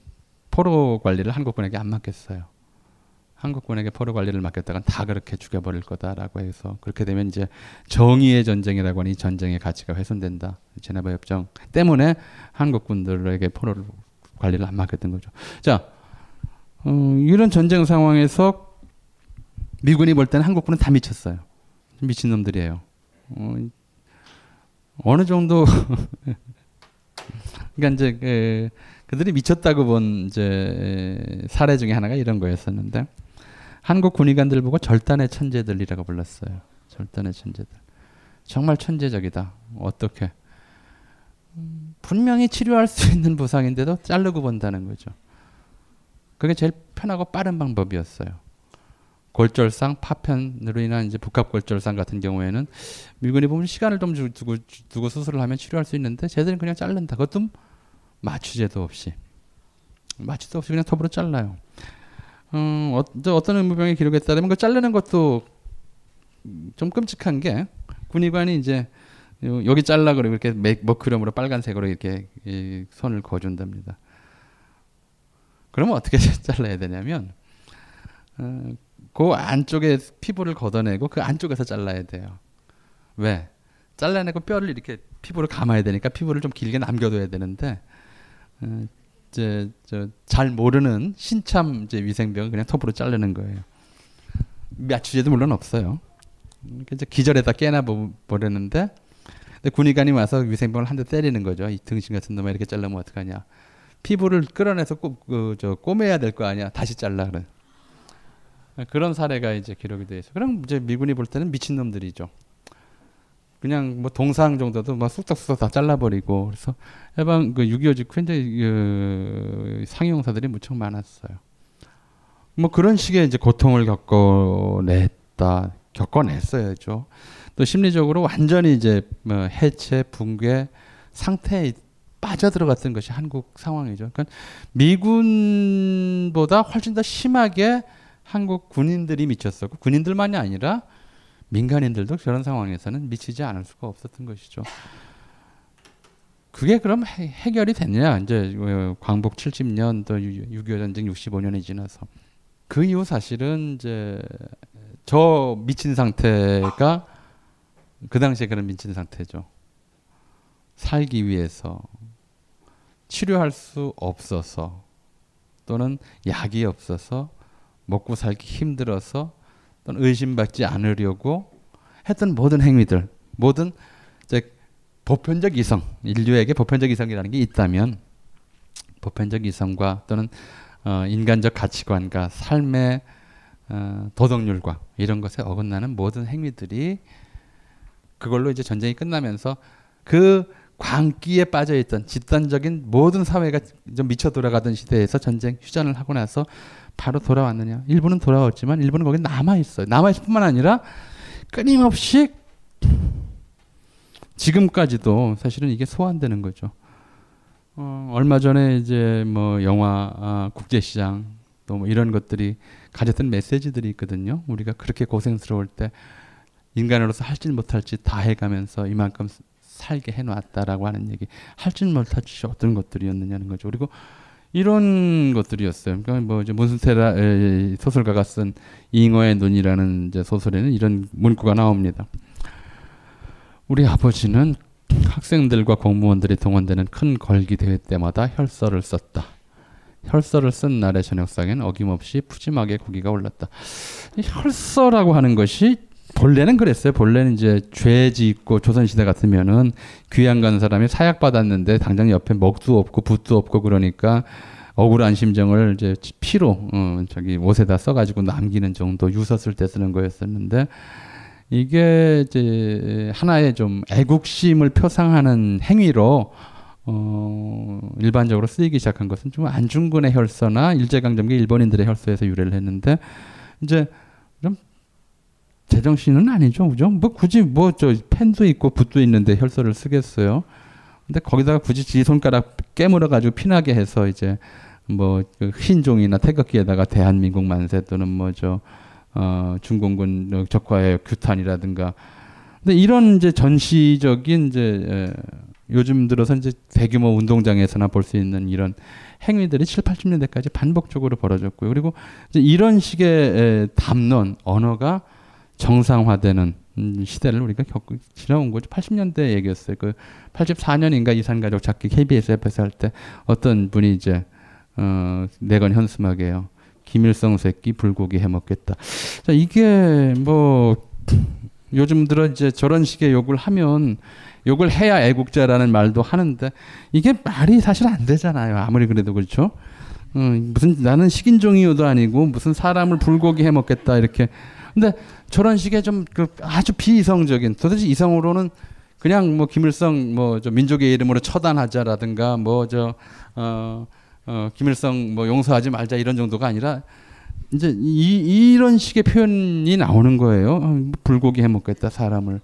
포로 관리를 한국군에게 안 맡겼어요. 한국군에게 포로 관리를 맡겼다간 다 그렇게 죽여버릴 거다라고 해서 그렇게 되면 이제 정의의 전쟁이라고 이 전쟁의 가치가 훼손된다. 제네바 협정 때문에 한국군들에게 포로를 관리를 안 맡겼던 거죠. 자, 어, 이런 전쟁 상황에서 미군이 볼 때는 한국군은 다 미쳤어요. 미친 놈들이에요. 어, 어느 정도 그러니까 이제 그, 그들이 미쳤다고 본 이제 사례 중에 하나가 이런 거였었는데 한국 군의관들 보고 절단의 천재들이라고 불렀어요. 절단의 천재들. 정말 천재적이다. 어떻게? 음, 분명히 치료할 수 있는 부상인데도 자르고 본다는 거죠. 그게 제일 편하고 빠른 방법이었어요. 골절상, 파편으로 인한 이제 복합 골절상 같은 경우에는 미군이 보면 시간을 좀 두고, 두고 수술을 하면 치료할 수 있는데 쟤들은 그냥 자른다. 그것도 마취제도 없이. 마취도 없이 그냥 톱으로 잘라요. 음, 어, 어떤 의무병의 기록에 따르면 그 자르는 것도 좀 끔찍한 게 군의관이 이제 여기 잘라 그러고 이렇게 머크렴으로 빨간색으로 이렇게 이 손을 거준답니다. 그러면 어떻게 잘라야 되냐면 어, 그 안쪽에 피부를 걷어내고 그 안쪽에서 잘라야 돼요. 왜? 잘라내고 뼈를 이렇게 피부를 감아야 되니까 피부를 좀 길게 남겨둬야 되는데 어, 이제 잘 모르는 신참 이제 위생병은 그냥 톱으로 자르는 거예요. 마취제도 물론 없어요. 이제 기절에다 깨나 버렸는데 군의관이 와서 위생병을 한 대 때리는 거죠. 이 등신 같은 놈에 이렇게 잘라면 어떡하냐. 피부를 끌어내서 꼬, 그, 저, 꼬매야 될 거 아니야. 다시 잘라 그래. 그런 사례가 이제 기록이 돼 있어. 그럼 이제 미군이 볼 때는 미친 놈들이죠. 그냥 뭐 동상 정도도 막 쑥덕쑥덕 다 잘라버리고 그래서 해방 그 6.25 직후 이제 그 상용사들이 무척 많았어요. 뭐 그런 식의 이제 고통을 겪어냈다, 겪어냈어야죠. 또 심리적으로 완전히 이제 뭐 해체, 붕괴 상태에 빠져들어갔던 것이 한국 상황이죠. 그러니까 미군보다 훨씬 더 심하게 한국 군인들이 미쳤었고 군인들만이 아니라 민간인들도 저런 상황에서는 미치지 않을 수가 없었던 것이죠. 그게 그럼 해, 결이 됐냐? 이제 어, 광복 70년 또 6.25 전쟁 65년이 지나서 그 이후 사실은 이제 저 미친 상태가 그 당시에 그런 미친 상태죠. 살기 위해서 치료할 수 없어서 또는 약이 없어서 먹고 살기 힘들어서 또는 의심받지 않으려고 했던 모든 행위들, 모든 이제 보편적 이성, 인류에게 보편적 이성이라는 게 있다면 보편적 이성과 또는 어, 인간적 가치관과 삶의 어, 도덕률과 이런 것에 어긋나는 모든 행위들이 그걸로 이제 전쟁이 끝나면서 그 광기에 빠져 있던 집단적인 모든 사회가 좀 미쳐 돌아가던 시대에서 전쟁 휴전을 하고 나서 바로 돌아왔느냐? 일부는 돌아왔지만 일부는 거기 남아 있어요. 남아 있을 뿐만 아니라 끊임없이 지금까지도 사실은 이게 소환되는 거죠. 어, 얼마 전에 이제 뭐 영화 아, 국제시장 또 뭐 이런 것들이 가졌던 메시지들이 있거든요. 우리가 그렇게 고생스러울 때 인간으로서 할지 못할지 다 해가면서 이만큼 살게 해놨다라고 하는 얘기 할지 못할지 어떤 것들이었느냐는 거죠. 그리고 이런 것들이었어요. 그러니까 뭐 이제 몬스테라 소설가가 쓴 잉어의 눈이라는 이제 소설에는 이런 문구가 나옵니다. 우리 아버지는 학생들과 공무원들이 동원되는 큰 걸기 대회 때마다 혈서를 썼다. 혈서를 쓴 날의 저녁상엔 어김없이 푸짐하게 고기가 올랐다. 혈서라고 하는 것이 본래는 그랬어요. 본래는 이제 죄 짓고 조선시대 같으면은 귀양 간 사람이 사약 받았는데 당장 옆에 먹도 없고 붓도 없고 그러니까 억울한 심정을 이제 피로 어, 저기 옷에다 써가지고 남기는 정도 유서 쓸 때 쓰는 거였었는데 이게 이제 하나의 좀 애국심을 표상하는 행위로 어, 일반적으로 쓰이기 시작한 것은 좀 안중근의 혈서나 일제강점기 일본인들의 혈서에서 유래를 했는데 이제 좀 제정신은 아니죠, 그죠? 뭐 굳이 뭐 저 펜도 있고 붓도 있는데 혈서를 쓰겠어요. 근데 거기다가 굳이 지 손가락 깨물어 가지고 피나게 해서 이제 뭐그 흰종이나 태극기에다가 대한민국 만세 또는 뭐저 어, 중공군 적화의 규탄이라든가 근데 이런 이제 전시적인 이제 에, 요즘 들어서 이제 대규모 운동장에서나 볼 수 있는 이런 행위들이 7, 80년대까지 반복적으로 벌어졌고요. 그리고 이런 식의 담론, 언어가 정상화되는 음, 시대를 우리가 겪고 지나온 거죠. 80년대 얘기였어요. 그 84년인가 이산가족 찾기 KBS 에서 할 때 어떤 분이 이제 어, 내건 현수막이에요. 김일성 새끼 불고기 해 먹겠다. 자, 이게 뭐 요즘 들어 이제 저런 식의 욕을 하면 욕을 해야 애국자라는 말도 하는데 이게 말이 사실 안 되잖아요. 아무리 그래도 그렇죠. 음, 무슨 나는 식인종이요도 아니고 무슨 사람을 불고기 해 먹겠다 이렇게 근데 저런 식의 좀그 아주 비이성적인 도대체 이성으로는 그냥 뭐 김일성 뭐 저 민족의 이름으로 처단하자라든가 뭐저 어, 어, 김일성 뭐 용서하지 말자 이런 정도가 아니라 이제 이, 이런 식의 표현이 나오는 거예요. 어, 불고기 해 먹겠다 사람을.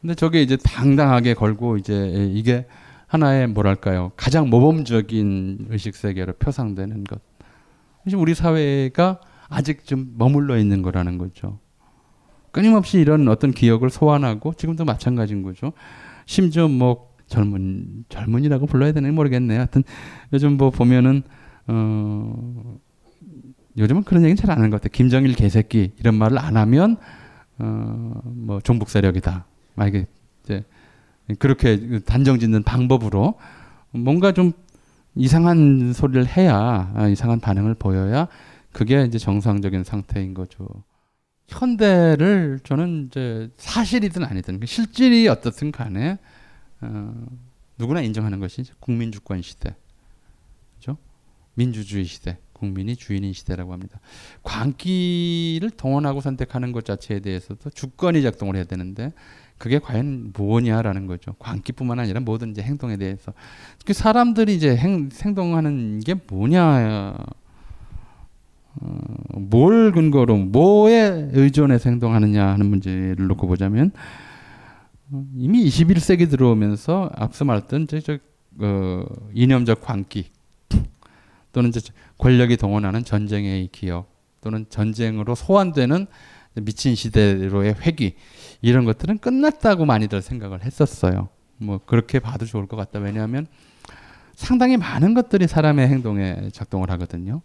근데 저게 이제 당당하게 걸고 이제 이게 하나의 뭐랄까요 가장 모범적인 의식 세계로 표상되는 것. 우리 사회가 아직 좀 머물러 있는 거라는 거죠. 끊임없이 이런 어떤 기억을 소환하고 지금도 마찬가지인 거죠. 심지어 뭐 젊은 젊은이라고 불러야 되나 모르겠네요. 하여튼 요즘 뭐 보면은 어 요즘은 그런 얘기는 잘 안 하는 것 같아요. 김정일 개새끼 이런 말을 안 하면 어뭐 종북 세력이다. 막 이게 이제 그렇게 단정 짓는 방법으로 뭔가 좀 이상한 소리를 해야 아, 이상한 반응을 보여야 그게 이제 정상적인 상태인 거죠. 현대를 저는 이제 사실이든 아니든 그 실질이 어떻든 간에 어, 누구나 인정하는 것이 국민 주권 시대, 그죠? 민주주의 시대, 국민이 주인인 시대라고 합니다. 광기를 동원하고 선택하는 것 자체에 대해서도 주권이 작동을 해야 되는데 그게 과연 뭐냐라는 거죠. 광기뿐만 아니라 모든 이제 행동에 대해서 그 사람들이 이제 행, 행동하는 게 뭐냐, 어, 뭘 근거로 뭐에 의존해서 행동하느냐 하는 문제를 놓고 보자면 어, 이미 21세기 들어오면서 앞서 말했던 저, 저 어, 이념적 광기 또는 권력이 동원하는 전쟁의 기억 또는 전쟁으로 소환되는 미친 시대로의 회귀 이런 것들은 끝났다고 많이들 생각을 했었어요. 뭐 그렇게 봐도 좋을 것 같다. 왜냐하면 상당히 많은 것들이 사람의 행동에 작동을 하거든요.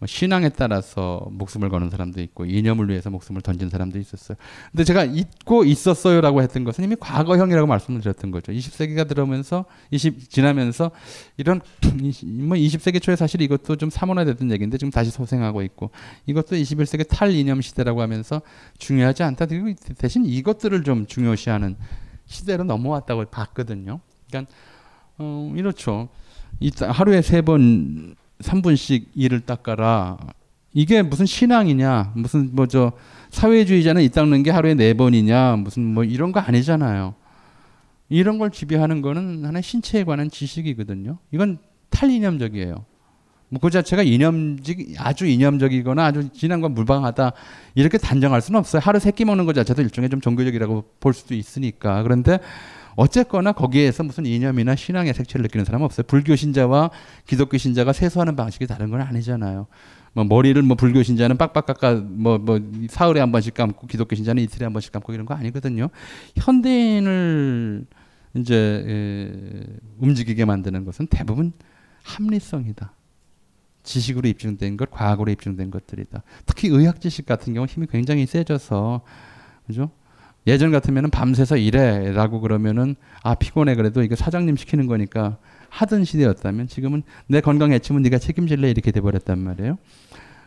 뭐 신앙에 따라서 목숨을 거는 사람도 있고 이념을 위해서 목숨을 던진 사람도 있었어요. 근데 제가 잊고 있었어요라고 했던 것은 이미 과거형이라고 말씀을 드렸던 거죠. 20세기가 들어오면서 20 지나면서 이런 뭐 20세기 초에 사실 이것도 좀 사문화됐던 얘기인데 지금 다시 소생하고 있고 이것도 21세기 탈이념 시대라고 하면서 중요하지 않다. 그리고 대신 이것들을 좀 중요시하는 시대로 넘어왔다고 봤거든요. 그러니까 어, 이렇죠. 하루에 세 번 3분씩 이를 닦아라. 이게 무슨 신앙이냐? 무슨 뭐 저 사회주의자는 이 닦는 게 하루에 네 번이냐? 무슨 뭐 이런 거 아니잖아요. 이런 걸 지배하는 거는 하나의 신체에 관한 지식이거든요. 이건 탈이념적이에요. 뭐 그 자체가 이념적 아주 이념적이거나 아주 진한과 물방하다 이렇게 단정할 수는 없어요. 하루 세 끼 먹는 것 자체도 일종의 좀 종교적이라고 볼 수도 있으니까. 그런데 어쨌거나 거기에서 무슨 이념이나 신앙의 색채를 느끼는 사람은 없어요. 불교 신자와 기독교 신자가 세수하는 방식이 다른 건 아니잖아요. 뭐 머리를 뭐 불교 신자는 빡빡 깎아 뭐뭐 뭐 사흘에 한 번씩 감고 기독교 신자는 이틀에 한 번씩 감고 이런 거 아니거든요. 현대인을 이제 에, 움직이게 만드는 것은 대부분 합리성이다. 지식으로 입증된 것, 과학으로 입증된 것들이다. 특히 의학 지식 같은 경우 힘이 굉장히 세져서 그죠? 예전 같으면은 밤새서 일해라고 그러면은 아 피곤해 그래도 이거 사장님 시키는 거니까 하던 시대였다면 지금은 내 건강 해치면 네가 책임질래 이렇게 돼 버렸단 말이에요.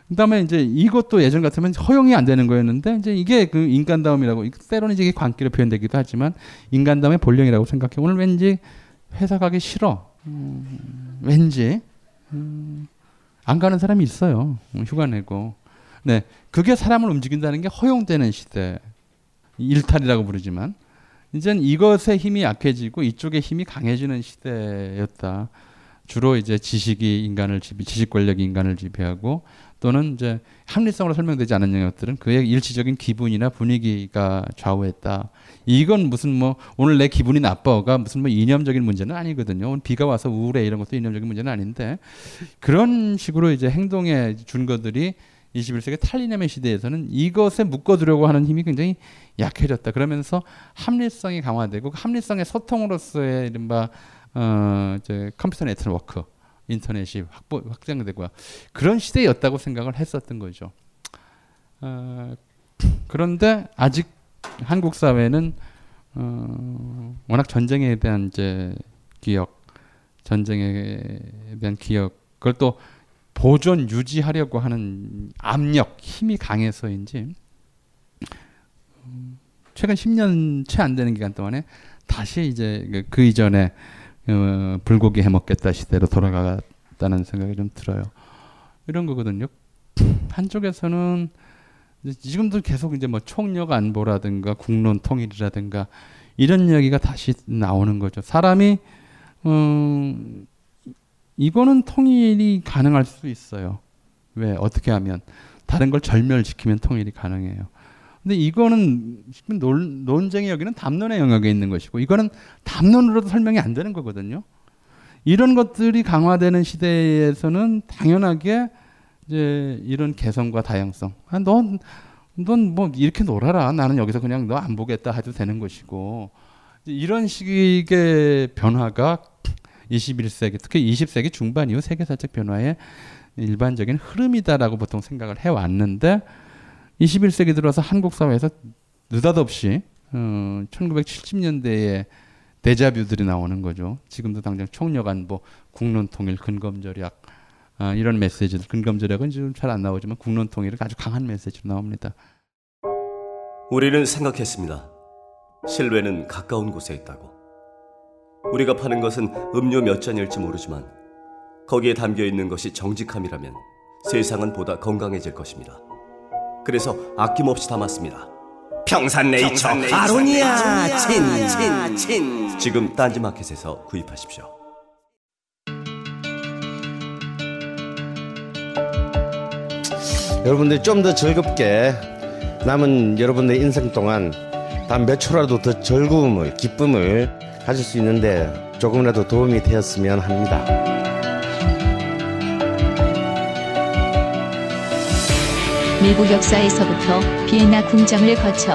그다음에 이제 이것도 예전 같으면 허용이 안 되는 거였는데 이제 이게 그 인간다움이라고 때로는 이게 광기로 표현되기도 하지만 인간다움의 본령이라고 생각해. 오늘 왠지 회사 가기 싫어. 음, 왠지 음, 안 가는 사람이 있어요. 휴가 내고. 네, 그게 사람을 움직인다는 게 허용되는 시대. 일탈이라고 부르지만 이젠 이것의 힘이 약해지고 이쪽의 힘이 강해지는 시대였다. 주로 이제 지식이 인간을 지배, 지식 권력이 인간을 지배하고 또는 이제 합리성으로 설명되지 않은 영역들은 그의 일시적인 기분이나 분위기가 좌우했다. 이건 무슨 뭐 오늘 내 기분이 나빠가 무슨 뭐 이념적인 문제는 아니거든요. 오늘 비가 와서 우울해 이런 것도 이념적인 문제는 아닌데 그런 식으로 이제 행동에 준 것들이 21세기 탈리념의 시대에서는 이것에 묶어두려고 하는 힘이 굉장히 약해졌다. 그러면서 합리성이 강화되고 그 합리성의 소통으로서의 이른바 어, 이제 컴퓨터 네트워크, 인터넷이 확보, 확장되고 그런 시대였다고 생각을 했었던 거죠. 어, 그런데 아직 한국 사회는 어, 워낙 전쟁에 대한 이제 기억, 전쟁에 대한 기억, 그걸 또 보존 유지하려고 하는 압력, 힘이 강해서인지 최근 10년 채 안 되는 기간 동안에 다시 이제 그, 그 이전에 어, 불고기 해 먹겠다 시대로 돌아갔다는 생각이 좀 들어요. 이런 거거든요. 한쪽에서는 지금도 계속 이제 뭐 총력 안보라든가 국론 통일이라든가 이런 이야기가 다시 나오는 거죠. 사람이 음, 이거는 통일이 가능할 수 있어요. 왜 어떻게 하면 다른 걸 절멸시키면 통일이 가능해요. 근데 이거는 논, 논쟁의 여기는 담론의 영역에 있는 것이고 이거는 담론으로도 설명이 안 되는 거거든요. 이런 것들이 강화되는 시대에서는 당연하게 이제 이런 개성과 다양성. 아, 넌, 넌 뭐 이렇게 놀아라. 나는 여기서 그냥 너 안 보겠다 해도 되는 것이고. 이런 식의 변화가 21세기 특히 20세기 중반 이후 세계사적 변화의 일반적인 흐름이다라고 보통 생각을 해왔는데 21세기 들어서 한국 사회에서 느닷없이 어, 1970년대에 대자뷰들이 나오는 거죠. 지금도 당장 총력 안보, 국론 통일, 근검 절약 아, 이런 메시지들. 근검 절약은 지금 잘 안 나오지만 국론 통일은 아주 강한 메시지로 나옵니다. 우리는 생각했습니다. 실외는 가까운 곳에 있다고. 우리가 파는 것은 음료 몇 잔일지 모르지만 거기에 담겨 있는 것이 정직함이라면 세상은 보다 건강해질 것입니다. 그래서 아낌없이 담았습니다. 평산네이처, 아로니아 친친친 지금 딴지마켓에서 구입하십시오. 여러분들 좀 더 즐겁게 남은 여러분의 인생 동안 단 몇 초라도 더 즐거움을 기쁨을 가질 수 있는데 조금이라도 도움이 되었으면 합니다. 미국 역사에서부터 비엔나 궁정을 거쳐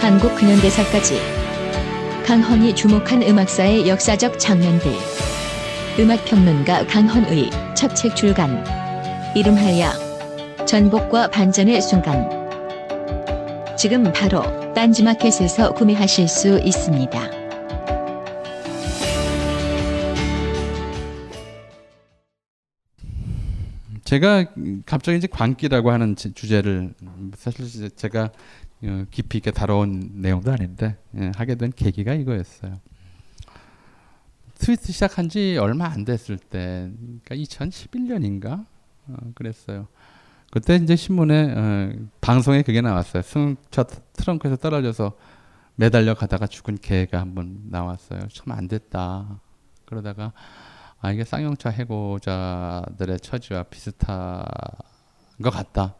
한국 근현대사까지 강헌이 주목한 음악사의 역사적 장면들 음악평론가 강헌의 첫 책 출간 이름하여 전복과 반전의 순간 지금 바로 딴지마켓에서 구매하실 수 있습니다. 제가 갑자기 이제 광기라고 하는 지- 주제를 사실 제가 어, 깊이 있게 다뤄온 내용도 아닌데 예, 하게 된 계기가 이거였어요. 트위트 시작한 지 얼마 안 됐을 때, 그러니까 2011년인가 어, 그랬어요. 그때 이제 신문에 어, 방송에 그게 나왔어요. 승차 트렁크에서 떨어져서 매달려 가다가 죽은 개가 한번 나왔어요. 참 안 됐다. 그러다가 아 이게 쌍용차 해고자들의 처지와 비슷한 것 같다.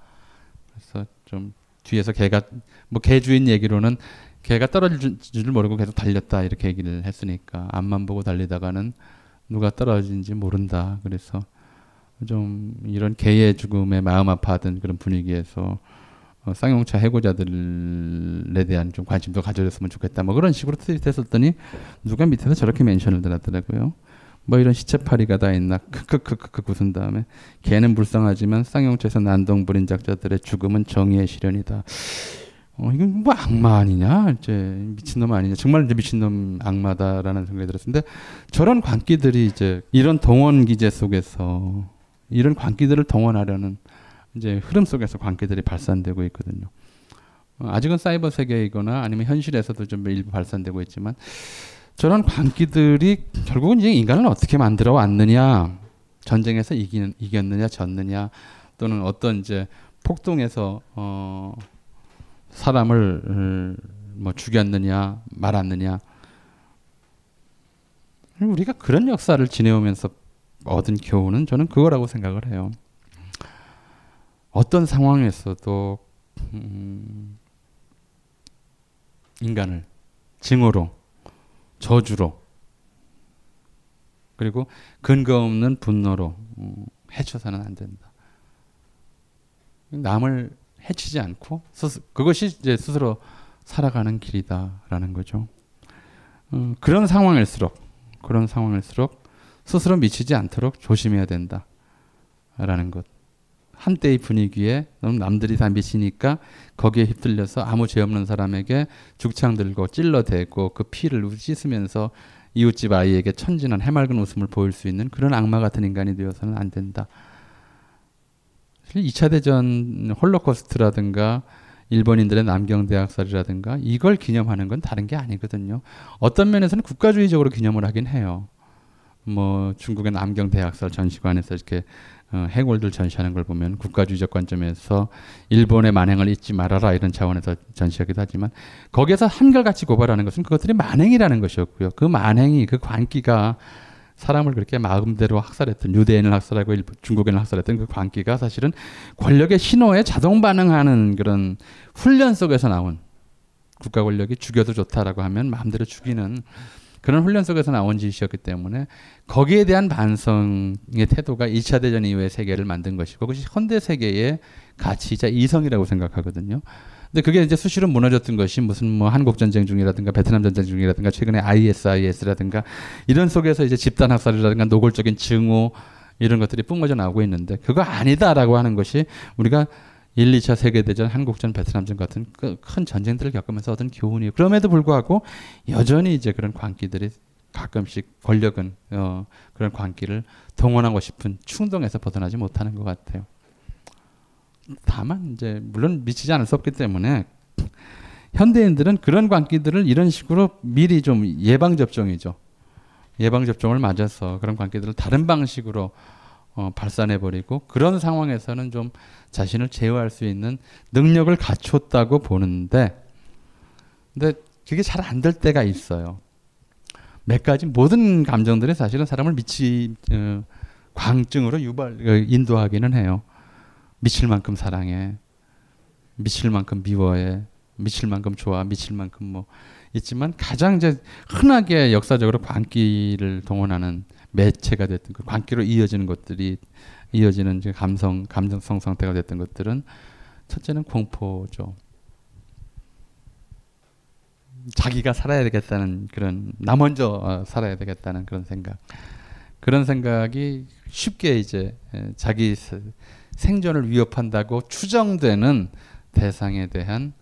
그래서 좀 뒤에서 개가 뭐 개 주인 얘기로는 개가 떨어질 줄 모르고 계속 달렸다 이렇게 얘기를 했으니까 앞만 보고 달리다가는 누가 떨어진지 모른다. 그래서 좀 이런 개의 죽음에 마음 아파하던 그런 분위기에서 어, 쌍용차 해고자들에 대한 좀 관심도 가져줬으면 좋겠다. 뭐 그런 식으로 트윗했었더니 누가 밑에서 저렇게 멘션을 달았더라고요. 뭐 이런 시체파리가 다 있나 크크크크크 웃은 다음에 개는 불쌍하지만 쌍용차에서 난동 부린 작자들의 죽음은 정의의 실현이다. 어 이건 뭐 악마 아니냐 이제 미친놈 아니냐 정말 이제 미친놈 악마다라는 생각이 들었는데 저런 광기들이 이제 이런 동원 기제 속에서 이런 광기들을 동원하려는 이제 흐름 속에서 광기들이 발산되고 있거든요. 어, 아직은 사이버 세계이거나 아니면 현실에서도 좀 일부 발산되고 있지만 저런 광기들이 결국은 이제 인간을 어떻게 만들어 왔느냐, 전쟁에서 이기는 이겼느냐, 졌느냐, 또는 어떤 이제 폭동에서 어 사람을 음, 뭐 죽였느냐, 말았느냐. 우리가 그런 역사를 지내오면서 얻은 교훈은 저는 그거라고 생각을 해요. 어떤 상황에서도 음, 인간을 징후로 저주로 그리고 근거 없는 분노로 음, 해쳐서는 안 된다. 남을 해치지 않고 그것이 이제 스스로 살아가는 길이다라는 거죠. 어, 그런 상황일수록 그런 상황일수록 스스로 미치지 않도록 조심해야 된다라는 것. 한때의 분위기에 남들이 다 미치니까 거기에 휩들려서 아무 죄 없는 사람에게 죽창 들고 찔러대고 그 피를 씻으면서 이웃집 아이에게 천진한 해맑은 웃음을 보일 수 있는 그런 악마 같은 인간이 되어서는 안 된다. 2차 대전 홀로코스트라든가 일본인들의 남경 대학살이라든가 이걸 기념하는 건 다른 게 아니거든요. 어떤 면에서는 국가주의적으로 기념을 하긴 해요. 뭐 중국의 남경 대학살 전시관에서 이렇게 어, 해골들 전시하는 걸 보면 국가주의적 관점에서 일본의 만행을 잊지 말아라 이런 차원에서 전시하기도 하지만 거기에서 한결같이 고발하는 것은 그것들이 만행이라는 것이었고요. 그 만행이 그 관기가 사람을 그렇게 마음대로 학살했던 유대인을 학살하고 중국인을 학살했던 그 광기가 사실은 권력의 신호에 자동 반응하는 그런 훈련 속에서 나온 국가 권력이 죽여도 좋다라고 하면 마음대로 죽이는 그런 훈련 속에서 나온 짓이었기 때문에 거기에 대한 반성의 태도가 2차 대전 이후의 세계를 만든 것이고 그것이 현대 세계의 가치이자 이성이라고 생각하거든요. 근데 그게 이제 수시로 무너졌던 것이 무슨 뭐 한국 전쟁 중이라든가 베트남 전쟁 중이라든가 최근에 ISIS라든가 이런 속에서 이제 집단 학살이라든가 노골적인 증오 이런 것들이 뿜어져 나오고 있는데 그거 아니다라고 하는 것이 우리가 1, 2차 세계대전, 한국전, 베트남전 같은 그큰 전쟁들을 겪으면서 얻은 교훈이에요. 그럼에도 불구하고 여전히 이제 그런 광기들이 가끔씩 권력은 어, 그런 광기를 동원하고 싶은 충동에서 벗어나지 못하는 것 같아요. 다만 이제 물론 미치지 않을 수 없기 때문에 현대인들은 그런 광기들을 이런 식으로 미리 좀 예방 접종이죠. 예방 접종을 맞아서 그런 광기들을 다른 방식으로 어, 발산해 버리고 그런 상황에서는 좀 자신을 제어할 수 있는 능력을 갖췄다고 보는데 근데 그게 잘 안 될 때가 있어요. 몇 가지 모든 감정들이 사실은 사람을 미치 어, 광증으로 유발 어, 인도하기는 해요. 미칠 만큼 사랑해, 미칠 만큼 미워해, 미칠 만큼 좋아, 미칠 만큼 뭐 있지만 가장 이제 흔하게 역사적으로 광기를 동원하는 매체가 됐던 그 광기로 이어지는 것들이 이어지는 감성 감정성 상태가 됐던 것들은 첫째는 공포죠. 자기가 살아야 되겠다는 그런 나 먼저 어, 살아야 되겠다는 그런 생각 그런 생각이 쉽게 이제 자기 생존을 위협한다고 추정되는 대상에 대한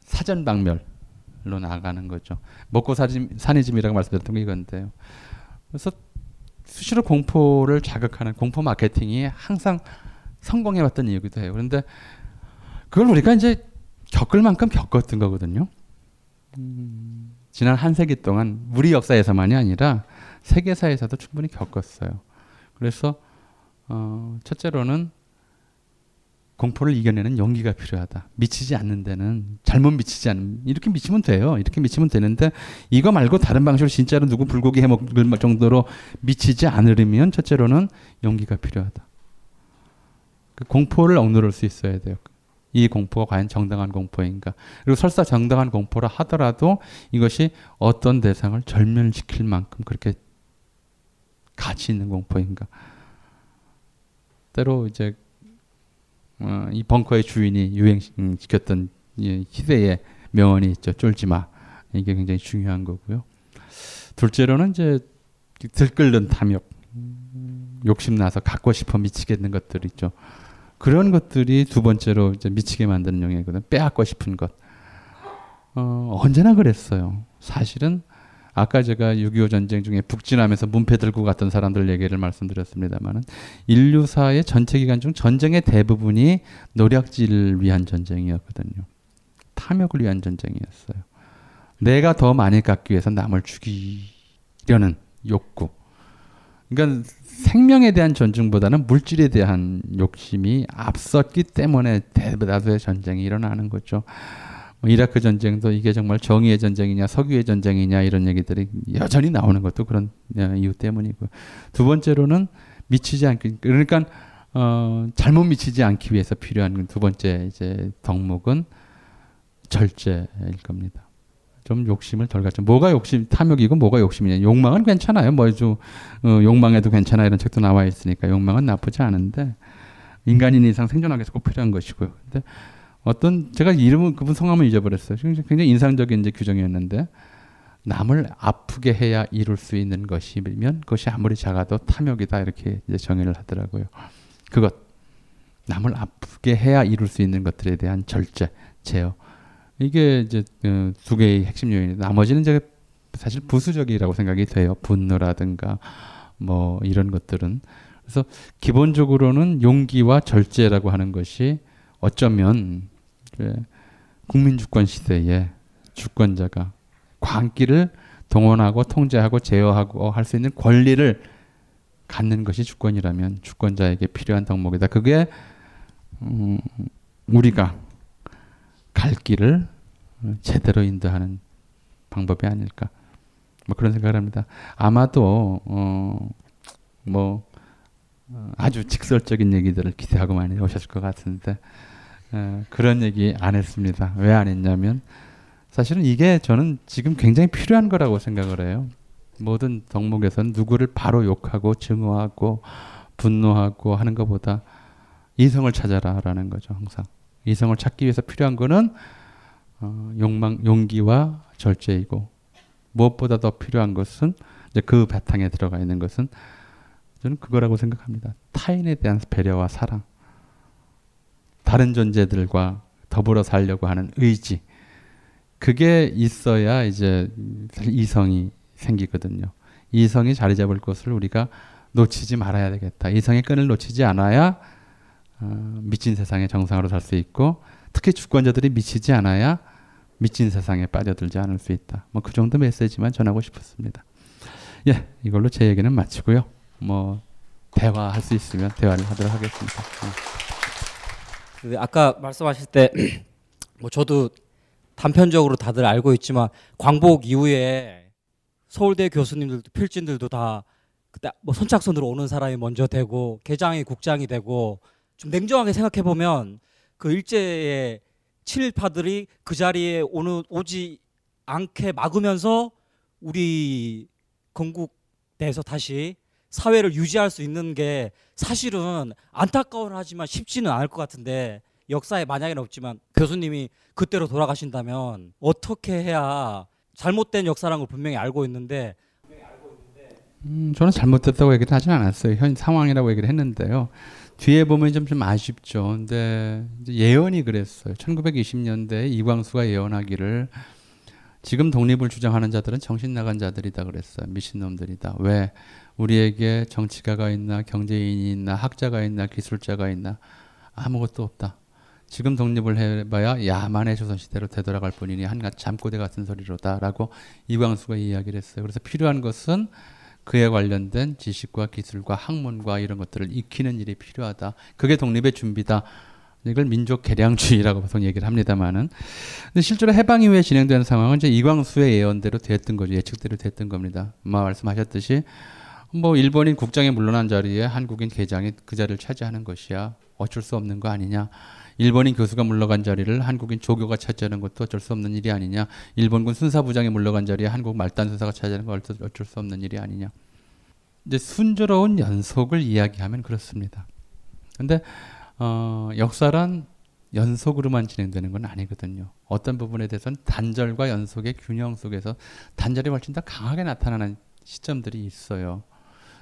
사전 박멸로 나가는 거죠. 먹고 사니 짐이라고 말씀드렸던 게 이건데요. 그래서 수시로 공포를 자극하는 공포 마케팅이 항상 성공해왔던 이유기도 해요. 그런데 그걸 우리가 이제 겪을 만큼 겪었던 거거든요. 음, 지난 한 세기 동안 우리 역사에서만이 아니라 세계사에서도 충분히 겪었어요. 그래서 어, 첫째로는 공포를 이겨내는 용기가 필요하다. 미치지 않는 데는 잘못 미치지 않는 이렇게 미치면 돼요. 이렇게 미치면 되는데 이거 말고 다른 방식으로 진짜로 누구 불고기 해 먹을 정도로 미치지 않으려면 첫째로는 용기가 필요하다. 그 공포를 억누를 수 있어야 돼요. 이 공포가 과연 정당한 공포인가? 그리고 설사 정당한 공포라 하더라도 이것이 어떤 대상을 절멸시킬 만큼 그렇게 가치 있는 공포인가? 때로 이제 어, 이 벙커의 주인이 유행시켰던 이 시대의 명언이 있죠. 쫄지 마. 이게 굉장히 중요한 거고요. 둘째로는 이제 들끓는 탐욕, 욕심 나서 갖고 싶어 미치겠는 것들 있죠. 그런 것들이 두 번째로 이제 미치게 만드는 영역이거든. 빼앗고 싶은 것. 어, 언제나 그랬어요. 사실은 아까 제가 6.25 전쟁 중에 북진하면서 문패 들고 갔던 사람들 얘기를 말씀드렸습니다만은 인류사의 전체 기간 중 전쟁의 대부분이 노략질을 위한 전쟁이었거든요. 탐욕을 위한 전쟁이었어요. 내가 더 많이 갖기 위해서 남을 죽이려는 욕구. 그러니까 생명에 대한 전쟁보다는 물질에 대한 욕심이 앞섰기 때문에 대다수의 전쟁이 일어나는 거죠. 뭐 이라크 전쟁도 이게 정말 정의의 전쟁이냐 석유의 전쟁이냐 이런 얘기들이 여전히 나오는 것도 그런 어, 이유 때문이고 두 번째로는 미치지 않기 그러니까 어, 잘못 미치지 않기 위해서 필요한 두 번째 이제 덕목은 절제일 겁니다. 좀 욕심을 덜 갖죠. 뭐가 욕심, 탐욕이고 뭐가 욕심이냐. 욕망은 괜찮아요. 뭐좀 어, 욕망해도 괜찮아 이런 책도 나와 있으니까 욕망은 나쁘지 않은데 인간인 이상 생존하기 위해서 꼭 필요한 것이고요. 근데 어떤 제가 이름은 그분 성함을 잊어버렸어요. 굉장히 인상적인 이제 규정이었는데 남을 아프게 해야 이룰 수 있는 것이면 그것이 아무리 작아도 탐욕이다 이렇게 이제 정의를 하더라고요. 그것 남을 아프게 해야 이룰 수 있는 것들에 대한 절제, 제어 이게 이제 어, 두 개의 핵심 요인이 나머지는 제가 사실 부수적이라고 생각이 돼요. 분노라든가 뭐 이런 것들은 그래서 기본적으로는 용기와 절제라고 하는 것이 어쩌면 국민 주권 시대에 주권자가 광기를 동원하고 통제하고 제어하고 할 수 있는 권리를 갖는 것이 주권이라면 주권자에게 필요한 덕목이다. 그게 음, 우리가 갈 길을 제대로 인도하는 방법이 아닐까. 뭐 그런 생각을 합니다. 아마도 어, 뭐 어, 아주 직설적인 얘기들을 기대하고 많이 오셨을 것 같은데 어, 그런 얘기 안 했습니다. 왜 안 했냐면 사실은 이게 저는 지금 굉장히 필요한 거라고 생각을 해요. 모든 덕목에서는 누구를 바로 욕하고 증오하고 분노하고 하는 것보다 이성을 찾아라라는 거죠. 항상 이성을 찾기 위해서 필요한 거는 어, 욕망, 용기와 절제이고 무엇보다 더 필요한 것은 이제 그 바탕에 들어가 있는 것은 저는 그거라고 생각합니다. 타인에 대한 배려와 사랑. 다른 존재들과 더불어 살려고 하는 의지. 그게 있어야 이제 이성이 생기거든요. 이성이 자리 잡을 것을 우리가 놓치지 말아야 되겠다. 이성의 끈을 놓치지 않아야 어, 미친 세상의 정상으로 살 수 있고 특히 주권자들이 미치지 않아야 미친 세상에 빠져들지 않을 수 있다. 뭐 그 정도 메시지만 전하고 싶었습니다. 예, 이걸로 제 얘기는 마치고요. 뭐 대화할 수 있으면 대화를 하도록 하겠습니다. 그 아까 말씀하실 때 뭐 저도 단편적으로 다들 알고 있지만 광복 이후에 서울대 교수님들도 필진들도 다 그때 뭐 선착순으로 오는 사람이 먼저 되고 개장이 국장이 되고 좀 냉정하게 생각해 보면 그 일제의 친일파들이 그 자리에 오는 오지 않게 막으면서 우리 건국 내에서 다시 사회를 유지할 수 있는 게 사실은 안타까운 하지만 쉽지는 않을 것 같은데 역사에 만약에는 없지만 교수님이 그때로 돌아가신다면 어떻게 해야 잘못된 역사라는 걸 분명히 알고 있는데 음, 저는 잘못됐다고 얘기를 하진 않았어요. 현 상황이라고 얘기를 했는데요. 뒤에 보면 좀, 좀 아쉽죠. 근데 예언이 그랬어요. 1920년대 이광수가 예언하기를 지금 독립을 주장하는 자들은 정신 나간 자들이다 그랬어요. 미친놈들이다. 왜? 우리에게 정치가가 있나, 경제인이 있나, 학자가 있나, 기술자가 있나, 아무것도 없다. 지금 독립을 해봐야 야만의 조선시대로 되돌아갈 뿐이니 한낱 잠꼬대 같은 소리로다라고 이광수가 이야기를 했어요. 그래서 필요한 것은 그에 관련된 지식과 기술과 학문과 이런 것들을 익히는 일이 필요하다. 그게 독립의 준비다. 이걸 민족 개량주의라고 보통 얘기를 합니다만은 근데 실제로 해방 이후에 진행되는 상황은 이제 이광수의 예언대로 됐던 거죠. 예측대로 됐던 겁니다. 마 말씀하셨듯이 뭐 일본인 국장이 물러난 자리에 한국인 개장이 그 자리를 차지하는 것이야 어쩔 수 없는 거 아니냐. 일본인 교수가 물러간 자리를 한국인 조교가 차지하는 것도 어쩔 수 없는 일이 아니냐. 일본군 순사부장이 물러간 자리에 한국 말단 순사가 차지하는 건 어쩔 수 없는 일이 아니냐. 이제 순조로운 연속을 이야기하면 그렇습니다. 근데 어, 역사란 연속으로만 진행되는 건 아니거든요. 어떤 부분에 대해서는 단절과 연속의 균형 속에서 단절이 훨씬 더 강하게 나타나는 시점들이 있어요.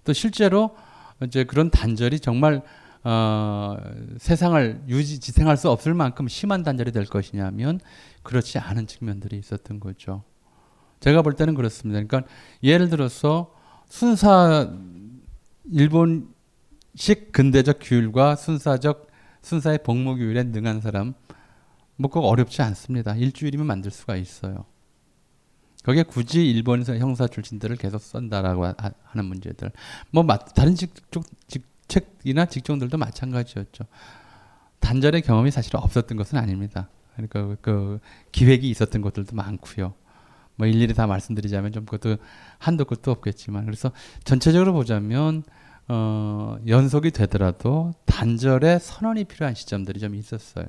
또 실제로 이제 그런 단절이 정말 어, 세상을 유지 지탱할 수 없을 만큼 심한 단절이 될 것이냐면 그렇지 않은 측면들이 있었던 거죠. 제가 볼 때는 그렇습니다. 그러니까 예를 들어서 순사 일본식 근대적 규율과 순사적 순사의 복무 규율에 능한 사람 뭐꼭 어렵지 않습니다. 일주일이면 만들 수가 있어요. 거기에 굳이 일본 형사 출신들을 계속 쓴다라고 하 는 문제들. 뭐 다른 직종, 직책이나 직종들도 마찬가지였죠. 단절의 경험이 사실 없었던 것은 아닙니다. 그러니까 그 기획이 있었던 것들도 많고요. 뭐 일일이 다 말씀드리자면 좀 그것도 한도 끝도 없겠지만 그래서 전체적으로 보자면 어, 연속이 되더라도 단절의 선언이 필요한 시점들이 좀 있었어요.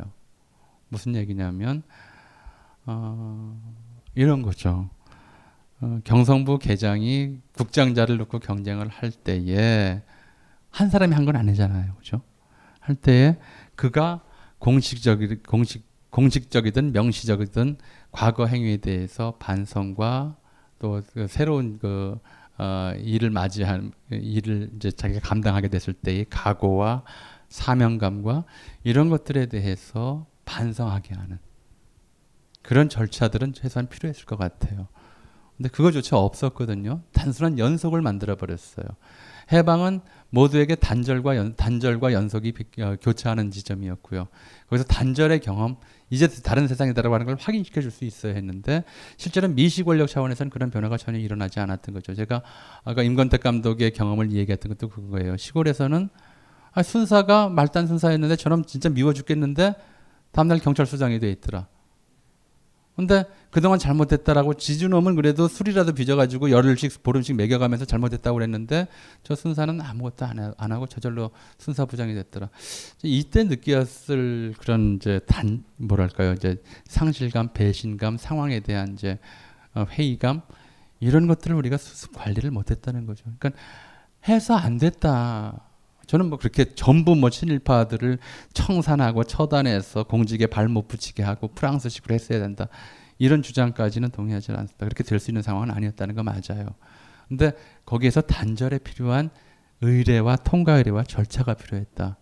무슨 얘기냐면 어, 이런 거죠. 어, 경성부 계장이 국장자를 놓고 경쟁을 할 때에 한 사람이 한 건 아니잖아요, 그죠? 할 때에 그가 공식적이 공식 공식적이든 명시적이든 과거 행위에 대해서 반성과 또 그 새로운 그 어, 일을 맞이한 일을 이제 자기가 감당하게 됐을 때의 각오와 사명감과 이런 것들에 대해서 반성하게 하는 그런 절차들은 최소한 필요했을 것 같아요. 근데 그거조차 없었거든요. 단순한 연속을 만들어 버렸어요. 해방은 모두에게 단절과 연, 단절과 연속이 어, 교차하는 지점이었고요. 거기서 단절의 경험, 이제 다른 세상이다라고 하는 걸 확인시켜 줄 수 있어야 했는데 실제로 미시 권력 차원에서는 그런 변화가 전혀 일어나지 않았던 거죠. 제가 아까 임건택 감독의 경험을 얘기했던 것도 그거예요. 시골에서는 아, 순사가 말단 순사였는데 저놈 진짜 미워 죽겠는데 다음날 경찰서장이 돼 있더라. 근데 그동안 잘못했다라고 지주놈은 그래도 술이라도 빚어가지고 열흘씩 보름씩 먹여가면서 잘못했다고 그랬는데 저 순사는 아무것도 안, 안 하고 저절로 순사 부장이 됐더라. 이때 느꼈을 그런 이제 단 뭐랄까요 이제 상실감, 배신감, 상황에 대한 이제 어, 회의감 이런 것들을 우리가 수습 관리를 못했다는 거죠. 그러니까 해서 안 됐다. 저는 뭐 그렇게 전부 뭐 친일파들을 청산하고 처단해서 공직에 발못 붙이게 하고 프랑스식으로 했어야 된다. 이런 주장까지는 동의하지 않습니다. 그렇게 될 수 있는 상황은 아니었다는 거 맞아요. 근데 거기에서 단절에 필요한 의뢰와 통과 의뢰와 절차가 필요했다.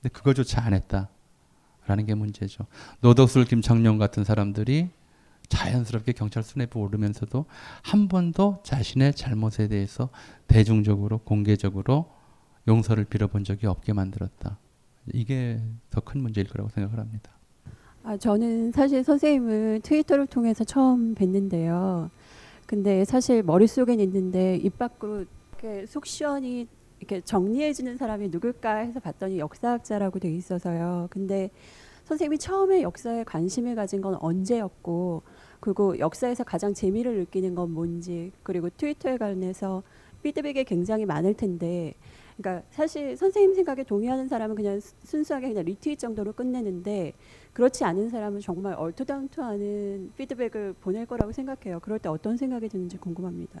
근데 그거조차 안 했다 라는 게 문제죠. 노덕술 김창룡 같은 사람들이 자연스럽게 경찰 수뇌부 오르면서도 한 번도 자신의 잘못에 대해서 대중적으로 공개적으로 용서를 빌어본 적이 없게 만들었다. 이게 더 큰 문제일 거라고 생각을 합니다. 아, 저는 사실 선생님을 트위터를 통해서 처음 뵀는데요. 근데 사실 머릿속엔 있는데 입 밖으로 이렇게 속 시원히 이렇게 정리해주는 사람이 누굴까 해서 봤더니 역사학자라고 돼 있어서요. 근데 선생님이 처음에 역사에 관심을 가진 건 언제였고 그리고 역사에서 가장 재미를 느끼는 건 뭔지 그리고 트위터에 관해서 피드백이 굉장히 많을 텐데 그러니까 사실 선생님 생각에 동의하는 사람은 그냥 수- 순수하게 그냥 리트윗 정도로 끝내는데 그렇지 않은 사람은 정말 얼토당토하는 피드백을 보낼 거라고 생각해요. 그럴 때 어떤 생각이 드는지 궁금합니다.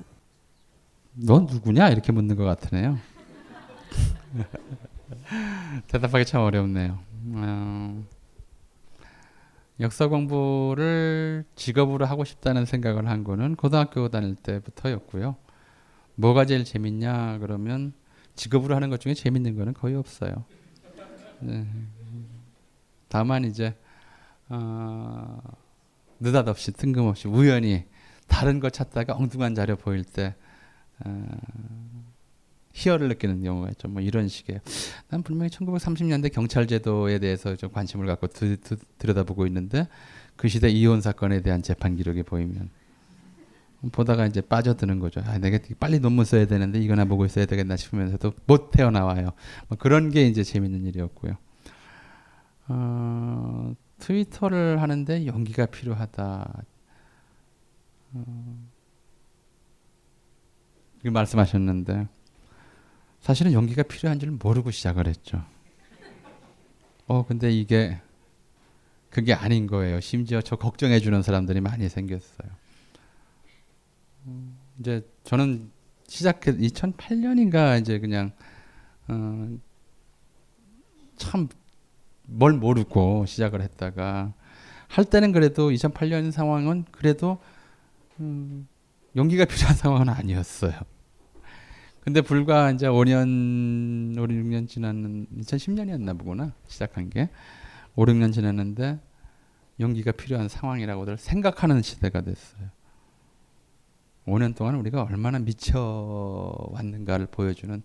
넌 누구냐 이렇게 묻는 것 같으네요. 대답하기 참 어렵네요. 어, 역사 공부를 직업으로 하고 싶다는 생각을 한 거는 고등학교 다닐 때부터였고요. 뭐가 제일 재밌냐 그러면 직업으로 하는 것 중에 재밌는 거는 거의 없어요. 네. 다만 이제 어, 느닷없이 뜬금없이 우연히 다른 거 찾다가 엉뚱한 자료 보일 때 어, 희열을 느끼는 경우가 있죠. 뭐 이런 식의. 난 분명히 1930년대 경찰 제도에 대해서 좀 관심을 갖고 드, 드, 들여다보고 있는데 그 시대 이혼 사건에 대한 재판 기록이 보이면 보다가 이제 빠져드는 거죠. 아, 내가 빨리 논문 써야 되는데 이거나 보고 있어야 되겠나 싶으면서도 못 태어나와요. 뭐 그런 게 이제 재밌는 일이었고요. 어, 트위터를 하는데 용기가 필요하다. 어, 그 말씀하셨는데 사실은 용기가 필요한 줄 모르고 시작을 했죠. 어 근데 이게 그게 아닌 거예요. 심지어 저 걱정해 주는 사람들이 많이 생겼어요. 음, 이제 저는 시작해 2008년인가 이제 그냥 어, 참 뭘 모르고 시작을 했다가 할 때는 그래도 2008년 상황은 그래도 음, 용기가 필요한 상황은 아니었어요. 근데 불과 이제 5년, 5, 6년 지났는 2010년이었나 보구나 시작한 게 5, 6년 지났는데 용기가 필요한 상황이라고들 생각하는 시대가 됐어요. 5년 동안 우리가 얼마나 미쳐 왔는가를 보여주는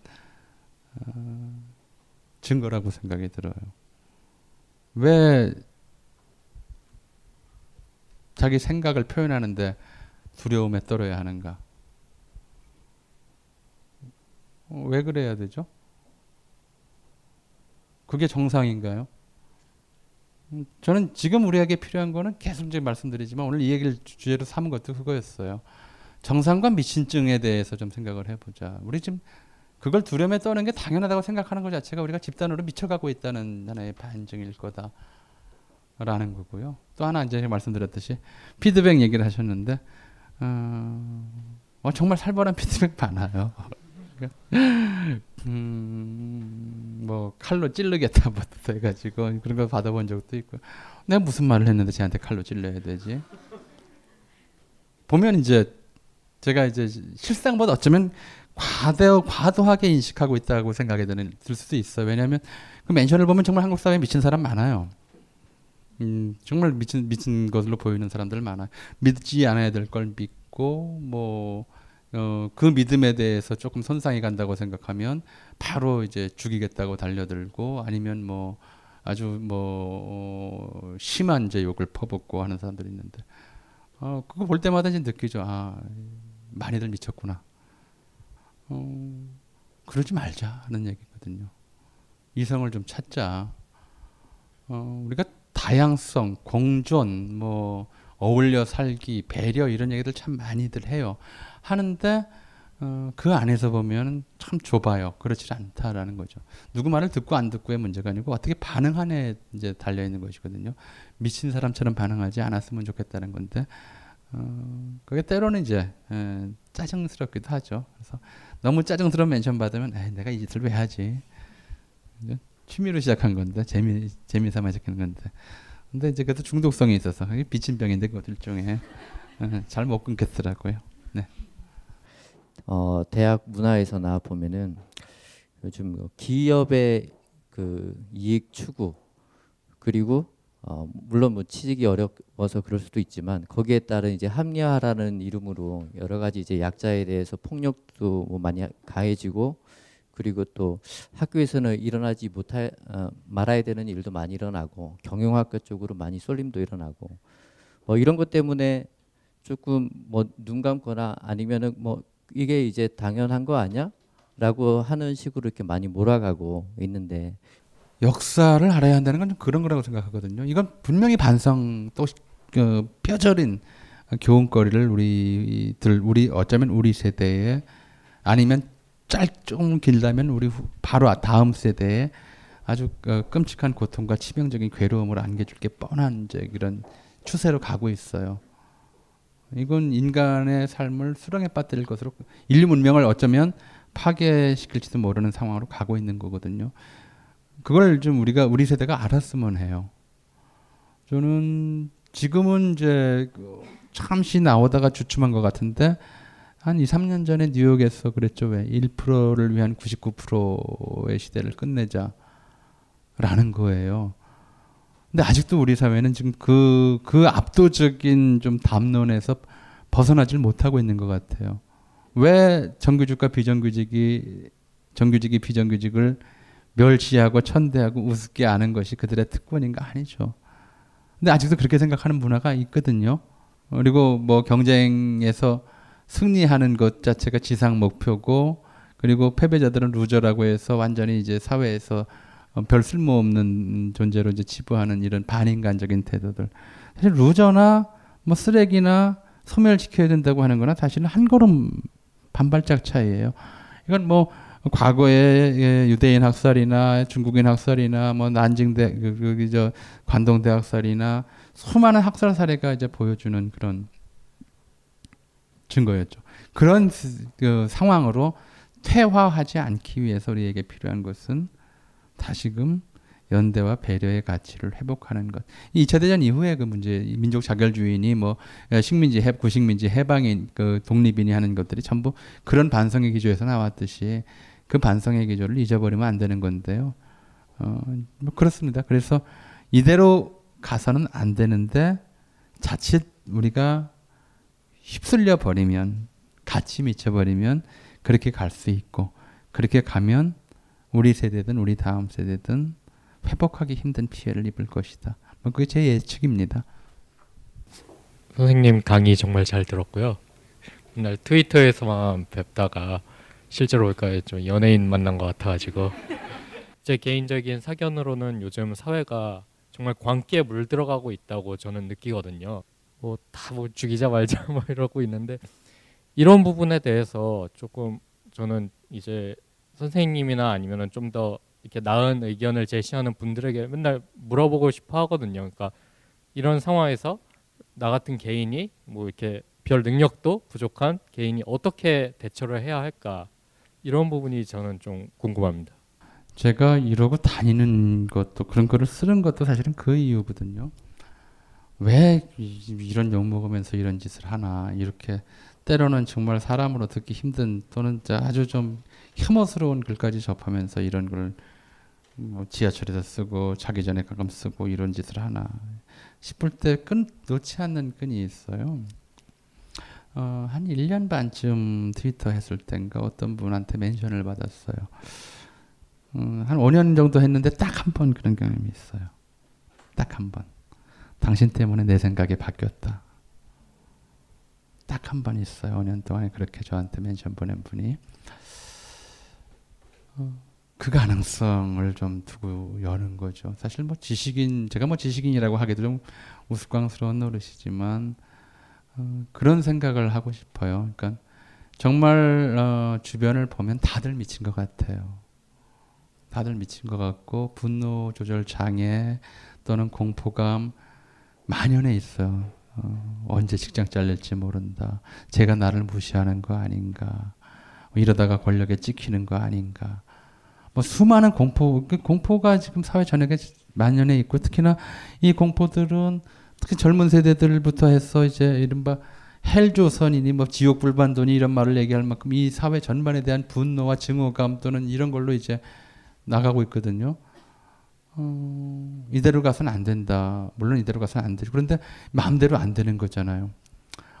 어, 증거라고 생각이 들어요. 왜 자기 생각을 표현하는데 두려움에 떨어야 하는가? 어, 왜 그래야 되죠? 그게 정상인가요? 음, 저는 지금 우리에게 필요한 거는 계속 말씀드리지만 오늘 이 얘기를 주- 주제로 삼은 것도 그거였어요. 정상과 미신증에 대해서 좀 생각을 해보자. 우리 지금 그걸 두려움에 떠는 게 당연하다고 생각하는 것 자체가 우리가 집단으로 미쳐가고 있다는 하나의 반증일 거다. 라는 거고요. 또 하나 이제 말씀드렸듯이 피드백 얘기를 하셨는데 어, 어, 정말 살벌한 피드백 많아요. 음, 뭐 칼로 찌르겠다부터 해가지고 그런 거 받아본 적도 있고 내가 무슨 말을 했는데 쟤한테 칼로 찔러야 되지? 보면 이제 제가 이제 실상보다 어쩌면 과대 과도하게 인식하고 있다고 생각이 드는 들 수도 있어요. 왜냐하면 그 멘션을 보면 정말 한국 사회에 미친 사람 많아요. 음, 정말 미친 미친 것으로 보이는 사람들 많아. 믿지 않아야 될 걸 믿고 뭐 어, 그 믿음에 대해서 조금 손상이 간다고 생각하면 바로 이제 죽이겠다고 달려들고 아니면 뭐 아주 뭐 어, 심한 이제 욕을 퍼붓고 하는 사람들이 있는데 어, 그거 볼 때마다 이제 느끼죠. 아, 많이들 미쳤구나. 어, 그러지 말자 하는 얘기거든요. 이성을 좀 찾자. 어, 우리가 다양성, 공존, 뭐 어울려 살기, 배려 이런 얘기들 참 많이들 해요. 하는데 어, 그 안에서 보면 참 좁아요. 그렇지 않다라는 거죠. 누구 말을 듣고 안 듣고의 문제가 아니고 어떻게 반응하네 이제 달려 있는 것이거든요. 미친 사람처럼 반응하지 않았으면 좋겠다는 건데 어, 그게 때로는 이제 에, 짜증스럽기도 하죠. 그래서 너무 짜증스러운 멘션 받으면 에이, 내가 이 짓을 왜 하지? 취미로 시작한 건데 재미 재미 삼아 시작한 건데 근데 이제 그래도 중독성이 있어서 이게 비친 병인데 그것도 일종의 잘 못 끊겠더라고요. 네. 어, 대학 문화에서 나 보면은 요즘 뭐 기업의 그 이익 추구 그리고 어, 물론 뭐 취직이 어려워서 그럴 수도 있지만 거기에 따른 이제 합리화라는 이름으로 여러 가지 이제 약자에 대해서 폭력도 뭐 많이 가해지고 그리고 또 학교에서는 일어나지 못할 어, 말아야 되는 일도 많이 일어나고 경영학과 쪽으로 많이 쏠림도 일어나고 뭐 이런 것 때문에 조금 뭐 눈 감거나 아니면은 뭐 이게 이제 당연한 거 아니야? 라고 하는 식으로 이렇게 많이 몰아가고 있는데 역사를 알아야 한다는 건 좀 그런 거라고 생각하거든요. 이건 분명히 반성 또 그, 뼈저린 교훈거리를 우리들 우리 어쩌면 우리 세대에 아니면 짧좀 길다면 우리 후, 바로 다음 세대에 아주 어, 끔찍한 고통과 치명적인 괴로움을 안겨줄 게 뻔한 이제 이런 추세로 가고 있어요. 이건 인간의 삶을 수렁에 빠뜨릴 것으로 인류 문명을 어쩌면 파괴시킬지도 모르는 상황으로 가고 있는 거거든요. 그걸 좀 우리가 우리 세대가 알았으면 해요. 저는 지금은 이제 잠시 나오다가 주춤한 것 같은데 한 2, 3년 전에 뉴욕에서 그랬죠. 왜 1%를 위한 99%의 시대를 끝내자. 라는 거예요. 근데 아직도 우리 사회는 지금 그, 그 압도적인 좀 담론에서 벗어나질 못하고 있는 것 같아요. 왜 정규직과 비정규직이, 정규직이 비정규직을 멸시하고 천대하고 우습게 아는 것이 그들의 특권인가 아니죠. 근데 아직도 그렇게 생각하는 문화가 있거든요. 그리고 뭐 경쟁에서 승리하는 것 자체가 지상 목표고 그리고 패배자들은 loser라고 해서 완전히 이제 사회에서 어, 별 쓸모없는 존재로 이제 치부하는 이런 반인간적인 태도들. 사실 루저나 뭐 쓰레기나 소멸시켜야 된다고 하는 거나 사실은 한 걸음 반발짝 차이예요. 이건 뭐 과거에 예, 유대인 학살이나 중국인 학살이나 뭐 난징대 그, 그, 저 관동대 학살이나 수많은 학살 사례가 이제 보여주는 그런 증거였죠. 그런 그 상황으로 퇴화하지 않기 위해서 우리에게 필요한 것은 다시금 연대와 배려의 가치를 회복하는 것. 2차 대전 이후에 그 문제, 민족 자결주의니 뭐 식민지 해, 구식민지 해방인 그 독립인이 하는 것들이 전부 그런 반성의 기조에서 나왔듯이 그 반성의 기조를 잊어버리면 안 되는 건데요. 어, 뭐 그렇습니다. 그래서 이대로 가서는 안 되는데 자칫 우리가 휩쓸려 버리면 같이 미쳐 버리면 그렇게 갈 수 있고 그렇게 가면 우리 세대든 우리 다음 세대든 회복하기 힘든 피해를 입을 것이다. 뭐 그게 제 예측입니다. 선생님 강의 정말 잘 들었고요. 맨날 트위터에서만 뵙다가 실제로 올까 좀 연예인 만난 것 같아가지고 제 개인적인 사견으로는 요즘 사회가 정말 광기에 물들어가고 있다고 저는 느끼거든요. 뭐 다뭐 뭐 죽이자 말자 뭐 이러고 있는데 이런 부분에 대해서 조금 저는 이제 선생님이나 아니면은 좀 더 이렇게 나은 의견을 제시하는 분들에게 맨날 물어보고 싶어 하거든요. 그러니까 이런 상황에서 나 같은 개인이 뭐 이렇게 별 능력도 부족한 개인이 어떻게 대처를 해야 할까 이런 부분이 저는 좀 궁금합니다. 제가 이러고 다니는 것도 그런 거를 쓰는 것도 사실은 그 이유거든요. 왜 이런 욕 먹으면서 이런 짓을 하나 이렇게 때로는 정말 사람으로 듣기 힘든 또는 아주 좀 혐오스러운 글까지 접하면서 이런 걸 뭐 지하철에서 쓰고 자기 전에 가끔 쓰고 이런 짓을 하나 싶을 때 끈 놓지 않는 끈이 있어요. 어, 한 1년 반쯤 트위터 했을 땐가 어떤 분한테 멘션을 받았어요. 음, 한 5년 정도 했는데 딱 한 번 그런 경험이 있어요. 딱 한 번. 당신 때문에 내 생각이 바뀌었다. 딱 한 번 있어요. 5년 동안에 그렇게 저한테 멘션 보낸 분이. 어, 그 가능성을 좀 두고 여는 거죠. 사실 뭐 지식인, 제가 뭐 지식인이라고 하기도 좀 우스꽝스러운 노릇이지만, 어, 그런 생각을 하고 싶어요. 그러니까 정말 어, 주변을 보면 다들 미친 것 같아요. 다들 미친 것 같고 분노 조절 장애 또는 공포감 만연해 있어요. 어, 언제 직장 잘릴지 모른다. 제가 나를 무시하는 거 아닌가. 뭐 이러다가 권력에 찍히는 거 아닌가. 뭐 수많은 공포, 그 공포가 지금 사회 전역에 만연해 있고 특히나 이 공포들은 특히 젊은 세대들부터 해서 이제 이른바 헬조선이니 뭐 지옥 불반도니 이런 말을 얘기할 만큼 이 사회 전반에 대한 분노와 증오감 또는 이런 걸로 이제 나가고 있거든요. 어, 이대로 가서는 안 된다. 물론 이대로 가서는 안 되죠. 그런데 마음대로 안 되는 거잖아요.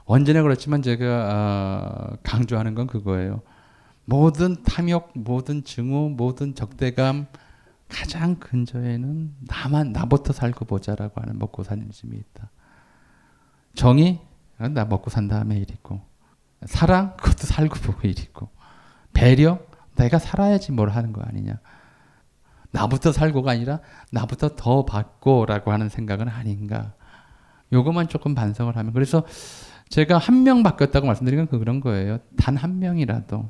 언제나 그렇지만 제가 아, 강조하는 건 그거예요. 모든 탐욕, 모든 증오, 모든 적대감 가장 근저에는 나만 나부터 살고 보자라고 하는 먹고 사는 심이 있다. 정의 나 먹고 산 다음에 일 있고 사랑 그것도 살고 보고 일 있고 배려 내가 살아야지 뭘 하는 거 아니냐. 나부터 살고가 아니라 나부터 더 받고라고 하는 생각은 아닌가. 요것만 조금 반성을 하면 그래서 제가 한 명 바뀌었다고 말씀드린 건 그런 거예요. 단 한 명이라도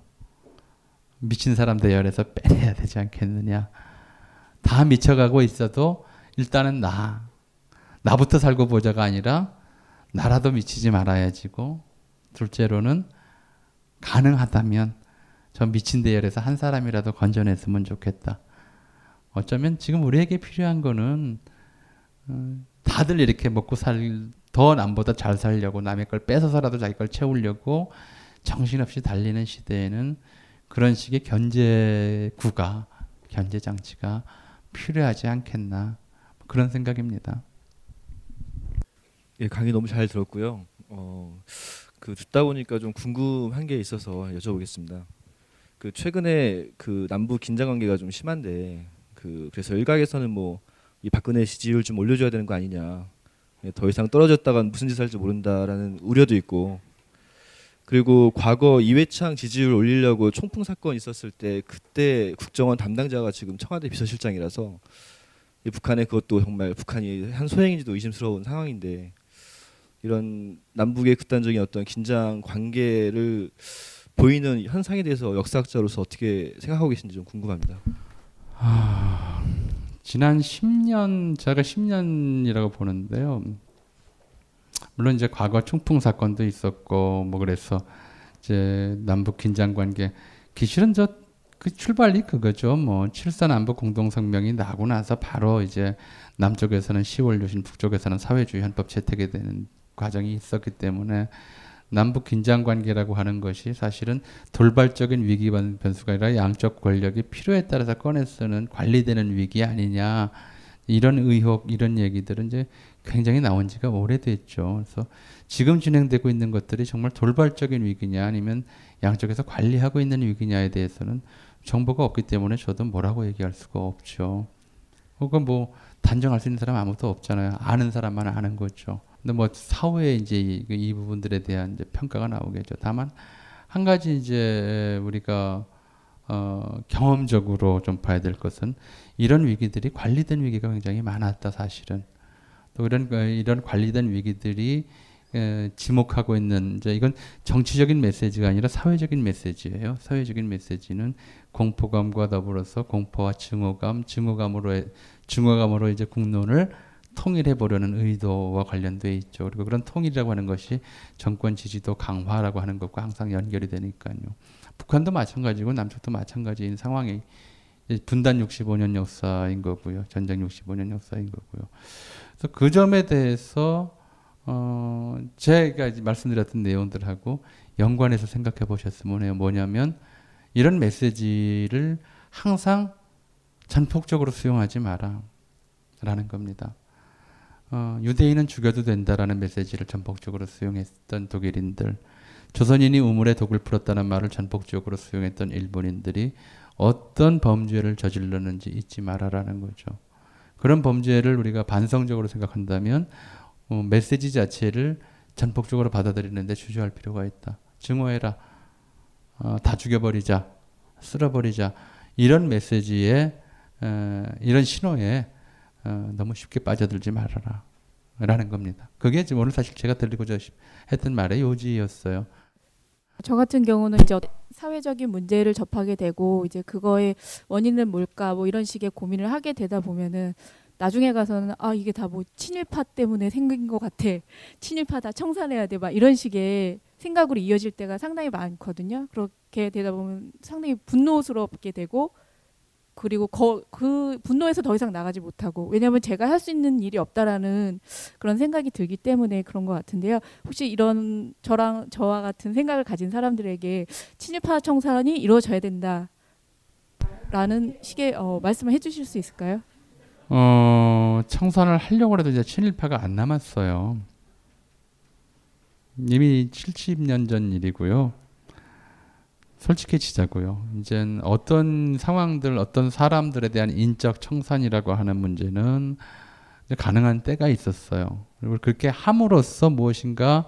미친 사람 대열에서 빼내야 되지 않겠느냐. 다 미쳐가고 있어도 일단은 나 나부터 살고 보자가 아니라 나라도 미치지 말아야지고 둘째로는 가능하다면 저 미친 대열에서 한 사람이라도 건져냈으면 좋겠다. 어쩌면 지금 우리에게 필요한 거는 어, 다들 이렇게 먹고 살 더 남보다 잘 살려고 남의 걸 뺏어서라도 자기 걸 채우려고 정신없이 달리는 시대에는 그런 식의 견제구가 견제 장치가 필요하지 않겠나 그런 생각입니다. 예, 강의 너무 잘 들었고요. 어, 그 듣다 보니까 좀 궁금한 게 있어서 여쭤보겠습니다. 그 최근에 그 남북 긴장 관계가 좀 심한데 그 그래서 일각에서는 뭐 이 박근혜 지지율 좀 올려줘야 되는 거 아니냐. 예, 더 이상 떨어졌다간 무슨 짓을 할지 모른다라는 우려도 있고 그리고 과거 이회창 지지율 올리려고 총풍 사건 있었을 때 그때 국정원 담당자가 지금 청와대 비서실장이라서 이 북한의 그것도 정말 북한이 한 소행인지도 의심스러운 상황인데 이런 남북의 극단적인 어떤 긴장 관계를 보이는 현상에 대해서 역사학자로서 어떻게 생각하고 계신지 좀 궁금합니다. 아, 지난 10년 제가 10년이라고 보는데요. 물론 이제 과거 총풍 사건도 있었고 뭐 그래서 이제 남북 긴장 관계 기실은 저 그 출발이 그거죠. 뭐 칠선 안보 공동 성명이 나고 나서 바로 이제 남쪽에서는 10월 유신, 북쪽에서는 사회주의 헌법 채택이 되는 과정이 있었기 때문에 남북 긴장 관계라고 하는 것이 사실은 돌발적인 위기 변수가 아니라 양쪽 권력이 필요에 따라서 꺼내 쓰는 관리되는 위기 아니냐 이런 의혹 이런 얘기들은 이제 굉장히 나온 지가 오래됐죠. 그래서 지금 진행되고 있는 것들이 정말 돌발적인 위기냐 아니면 양쪽에서 관리하고 있는 위기냐에 대해서는 정보가 없기 때문에 저도 뭐라고 얘기할 수가 없죠. 혹은 뭐 단정할 수 있는 사람 아무도 없잖아요. 아는 사람만 아는 거죠. 근데 뭐 사후에 이제 이, 이 부분들에 대한 평가가 나오겠죠. 다만 한 가지 이제 우리가 어, 경험적으로 좀 봐야 될 것은 이런 위기들이 관리된 위기가 굉장히 많았다 사실은. 또 이런 이런 관리된 위기들이 에, 지목하고 있는 이제 이건 정치적인 메시지가 아니라 사회적인 메시지예요. 사회적인 메시지는 공포감과 더불어서 공포와 증오감, 증오감으로 증오감으로 이제 국론을 통일해 보려는 의도와 관련돼 있죠. 그리고 그런 통일이라고 하는 것이 정권 지지도 강화라고 하는 것과 항상 연결이 되니까요. 북한도 마찬가지고 남쪽도 마찬가지인 상황이 분단 65년 역사인 거고요. 전쟁 65년 역사인 거고요. 그래서 그 점에 대해서 어 제가 말씀드렸던 내용들하고 연관해서 생각해 보셨으면 해요. 뭐냐면 이런 메시지를 항상 전폭적으로 수용하지 마라. 라는 겁니다. 어, 유대인은 죽여도 된다라는 메시지를 전폭적으로 수용했던 독일인들, 조선인이 우물에 독을 풀었다는 말을 전폭적으로 수용했던 일본인들이 어떤 범죄를 저질렀는지 잊지 말아라는 거죠. 그런 범죄를 우리가 반성적으로 생각한다면 어, 메시지 자체를 전폭적으로 받아들이는데 주저할 필요가 있다. 증오해라. 어, 다 죽여버리자. 쓸어버리자. 이런 메시지에 에, 이런 신호에 어, 너무 쉽게 빠져들지 말아라. 라는 겁니다. 그게 지금 오늘 사실 제가 들리고자 했던 말의 요지였어요. 저 같은 경우는 이제 사회적인 문제를 접하게 되고 이제 그거의 원인은 뭘까 뭐 이런 식의 고민을 하게 되다 보면은 나중에 가서는 아 이게 다 뭐 친일파 때문에 생긴 것 같아. 친일파 다 청산해야 돼. 막 이런 식의 생각으로 이어질 때가 상당히 많거든요. 그렇게 되다 보면 상당히 분노스럽게 되고 그리고 거, 그 분노에서 더 이상 나가지 못하고 왜냐하면 제가 할 수 있는 일이 없다라는 그런 생각이 들기 때문에 그런 것 같은데요. 혹시 이런 저랑 저와 같은 생각을 가진 사람들에게 친일파 청산이 이루어져야 된다라는 식의 어, 말씀을 해주실 수 있을까요? 어 청산을 하려고 해도 이제 친일파가 안 남았어요. 이미 70년 전 일이고요. 솔직해지자고요. 이제 어떤 상황들, 어떤 사람들에 대한 인적 청산이라고 하는 문제는 가능한 때가 있었어요. 그리고 그렇게 함으로써 무엇인가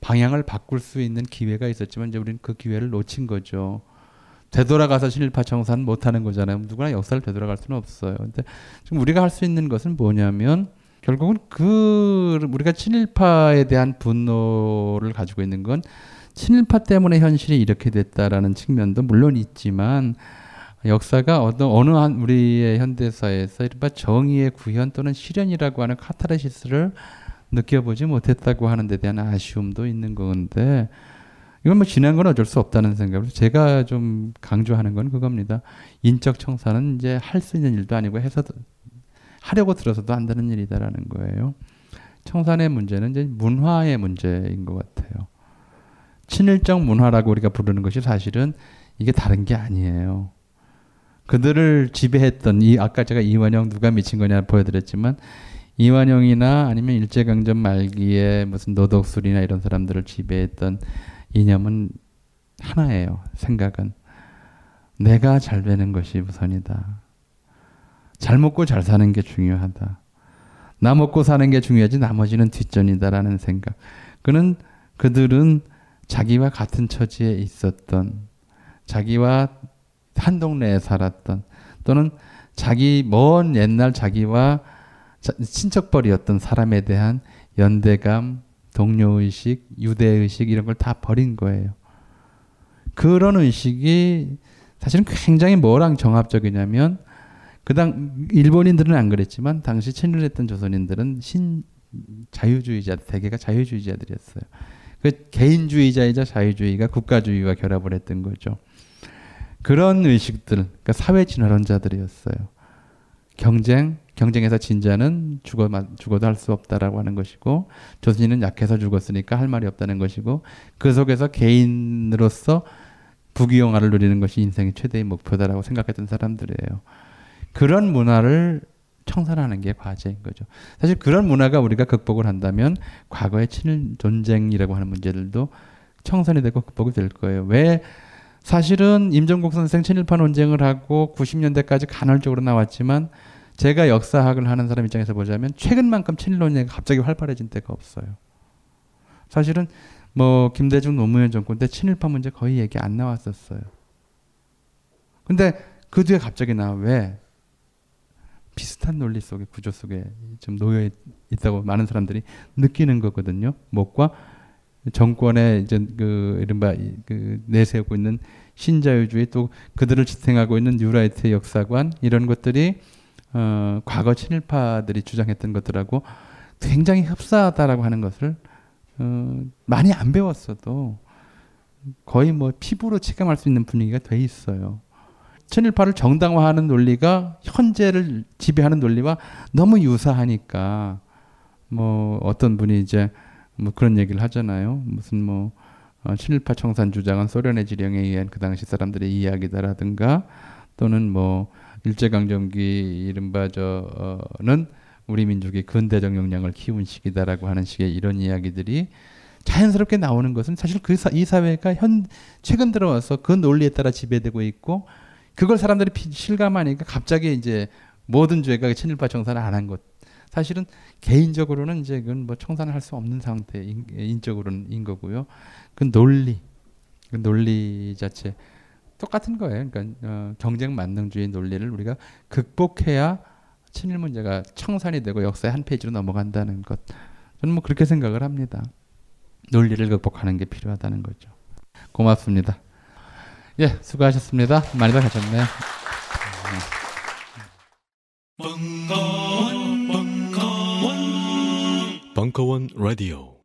방향을 바꿀 수 있는 기회가 있었지만 이제 우리는 그 기회를 놓친 거죠. 되돌아가서 친일파 청산 못 하는 거잖아요. 누구나 역사를 되돌아갈 수는 없어요. 근데 지금 우리가 할 수 있는 것은 뭐냐면 결국은 그 우리가 친일파에 대한 분노를 가지고 있는 건 친일파 때문에 현실이 이렇게 됐다라는 측면도 물론 있지만 역사가 어떤 어느 한 우리의 현대사에서 이른바 정의의 구현 또는 실현이라고 하는 카타르시스를 느껴보지 못했다고 하는 데 대한 아쉬움도 있는 건데 이건 뭐 지난 건 어쩔 수 없다는 생각으로 제가 좀 강조하는 건 그겁니다. 인적 청산은 이제 할 수 있는 일도 아니고 해서도 하려고 들어서도 안 되는 일이다라는 거예요. 청산의 문제는 이제 문화의 문제인 것 같아요. 친일적 문화라고 우리가 부르는 것이 사실은 이게 다른 게 아니에요. 그들을 지배했던 이 아까 제가 이완영 누가 미친 거냐 보여드렸지만 이완영이나 아니면 일제강점 말기에 무슨 노덕술이나 이런 사람들을 지배했던 이념은 하나예요. 생각은 내가 잘 되는 것이 우선이다. 잘 먹고 잘 사는 게 중요하다. 나 먹고 사는 게 중요하지 나머지는 뒷전이다라는 생각. 그는 그들은 자기와 같은 처지에 있었던 자기와 한 동네에 살았던 또는 자기 먼 옛날 자기와 친척벌이었던 사람에 대한 연대감, 동료의식, 유대의식 이런 걸 다 버린 거예요. 그런 의식이 사실은 굉장히 뭐랑 정합적이냐면 그당 일본인들은 안 그랬지만 당시 친일했던 조선인들은 신 자유주의자 대개가 자유주의자들이었어요. 그 개인주의자이자 자유주의가 국가주의와 결합을 했던 거죠. 그런 의식들, 그러니까 사회 진화론자들이었어요. 경쟁, 경쟁에서 진 자는 죽어 죽어도 할 수 없다라고 하는 것이고 조선인은 약해서 죽었으니까 할 말이 없다는 것이고 그 속에서 개인으로서 부귀영화를 누리는 것이 인생의 최대의 목표다라고 생각했던 사람들이에요. 그런 문화를 청산하는 게 과제인 거죠. 사실 그런 문화가 우리가 극복을 한다면 과거의 친일 전쟁이라고 하는 문제들도 청산이 되고 극복이 될 거예요. 왜 사실은 임종국 선생 친일파 논쟁을 하고 90년대까지 간헐적으로 나왔지만 제가 역사학을 하는 사람 입장에서 보자면 최근만큼 친일 논쟁이 갑자기 활발해진 때가 없어요. 사실은 뭐 김대중 노무현 정권 때 친일파 문제 거의 얘기 안 나왔었어요. 근데 그 뒤에 갑자기 나와 왜? 비슷한 논리 속에 구조 속에 좀 놓여 있다고 많은 사람들이 느끼는 거거든요. 뭐과 정권의 이제 그 이른바 그 내세우고 있는 신자유주의 또 그들을 지탱하고 있는 뉴라이트의 역사관 이런 것들이 어 과거 친일파들이 주장했던 것들하고 굉장히 흡사하다라고 하는 것을 어 많이 안 배웠어도 거의 뭐 피부로 체감할 수 있는 분위기가 돼 있어요. 친일파를 정당화하는 논리가 현재를 지배하는 논리와 너무 유사하니까 뭐 어떤 분이 이제 뭐 그런 얘기를 하잖아요. 무슨 뭐 어, 친일파 청산 주장은 소련의 지령에 의한 그 당시 사람들의 이야기다라든가 또는 뭐 일제강점기 이른바 저는 우리 민족이 근대적 역량을 키운 시기다라고 하는 식의 이런 이야기들이 자연스럽게 나오는 것은 사실 그 이 사회가 현 최근 들어와서 그 논리에 따라 지배되고 있고 그걸 사람들이 실감하니까 갑자기 이제 모든 죄가 친일파 청산을 안 한 것. 사실은 개인적으로는 이제 그건 뭐 청산을 할 수 없는 상태, 인, 인적으로는 인 거고요. 그 논리, 그 논리 자체 똑같은 거예요. 그러니까 어, 경쟁 만능주의 논리를 우리가 극복해야 친일 문제가 청산이 되고 역사의 한 페이지로 넘어간다는 것. 저는 뭐 그렇게 생각을 합니다. 논리를 극복하는 게 필요하다는 거죠. 고맙습니다. 예, 수고하셨습니다. 많이들 가셨네요. 벙커원, 벙커원, 벙커원 라디오.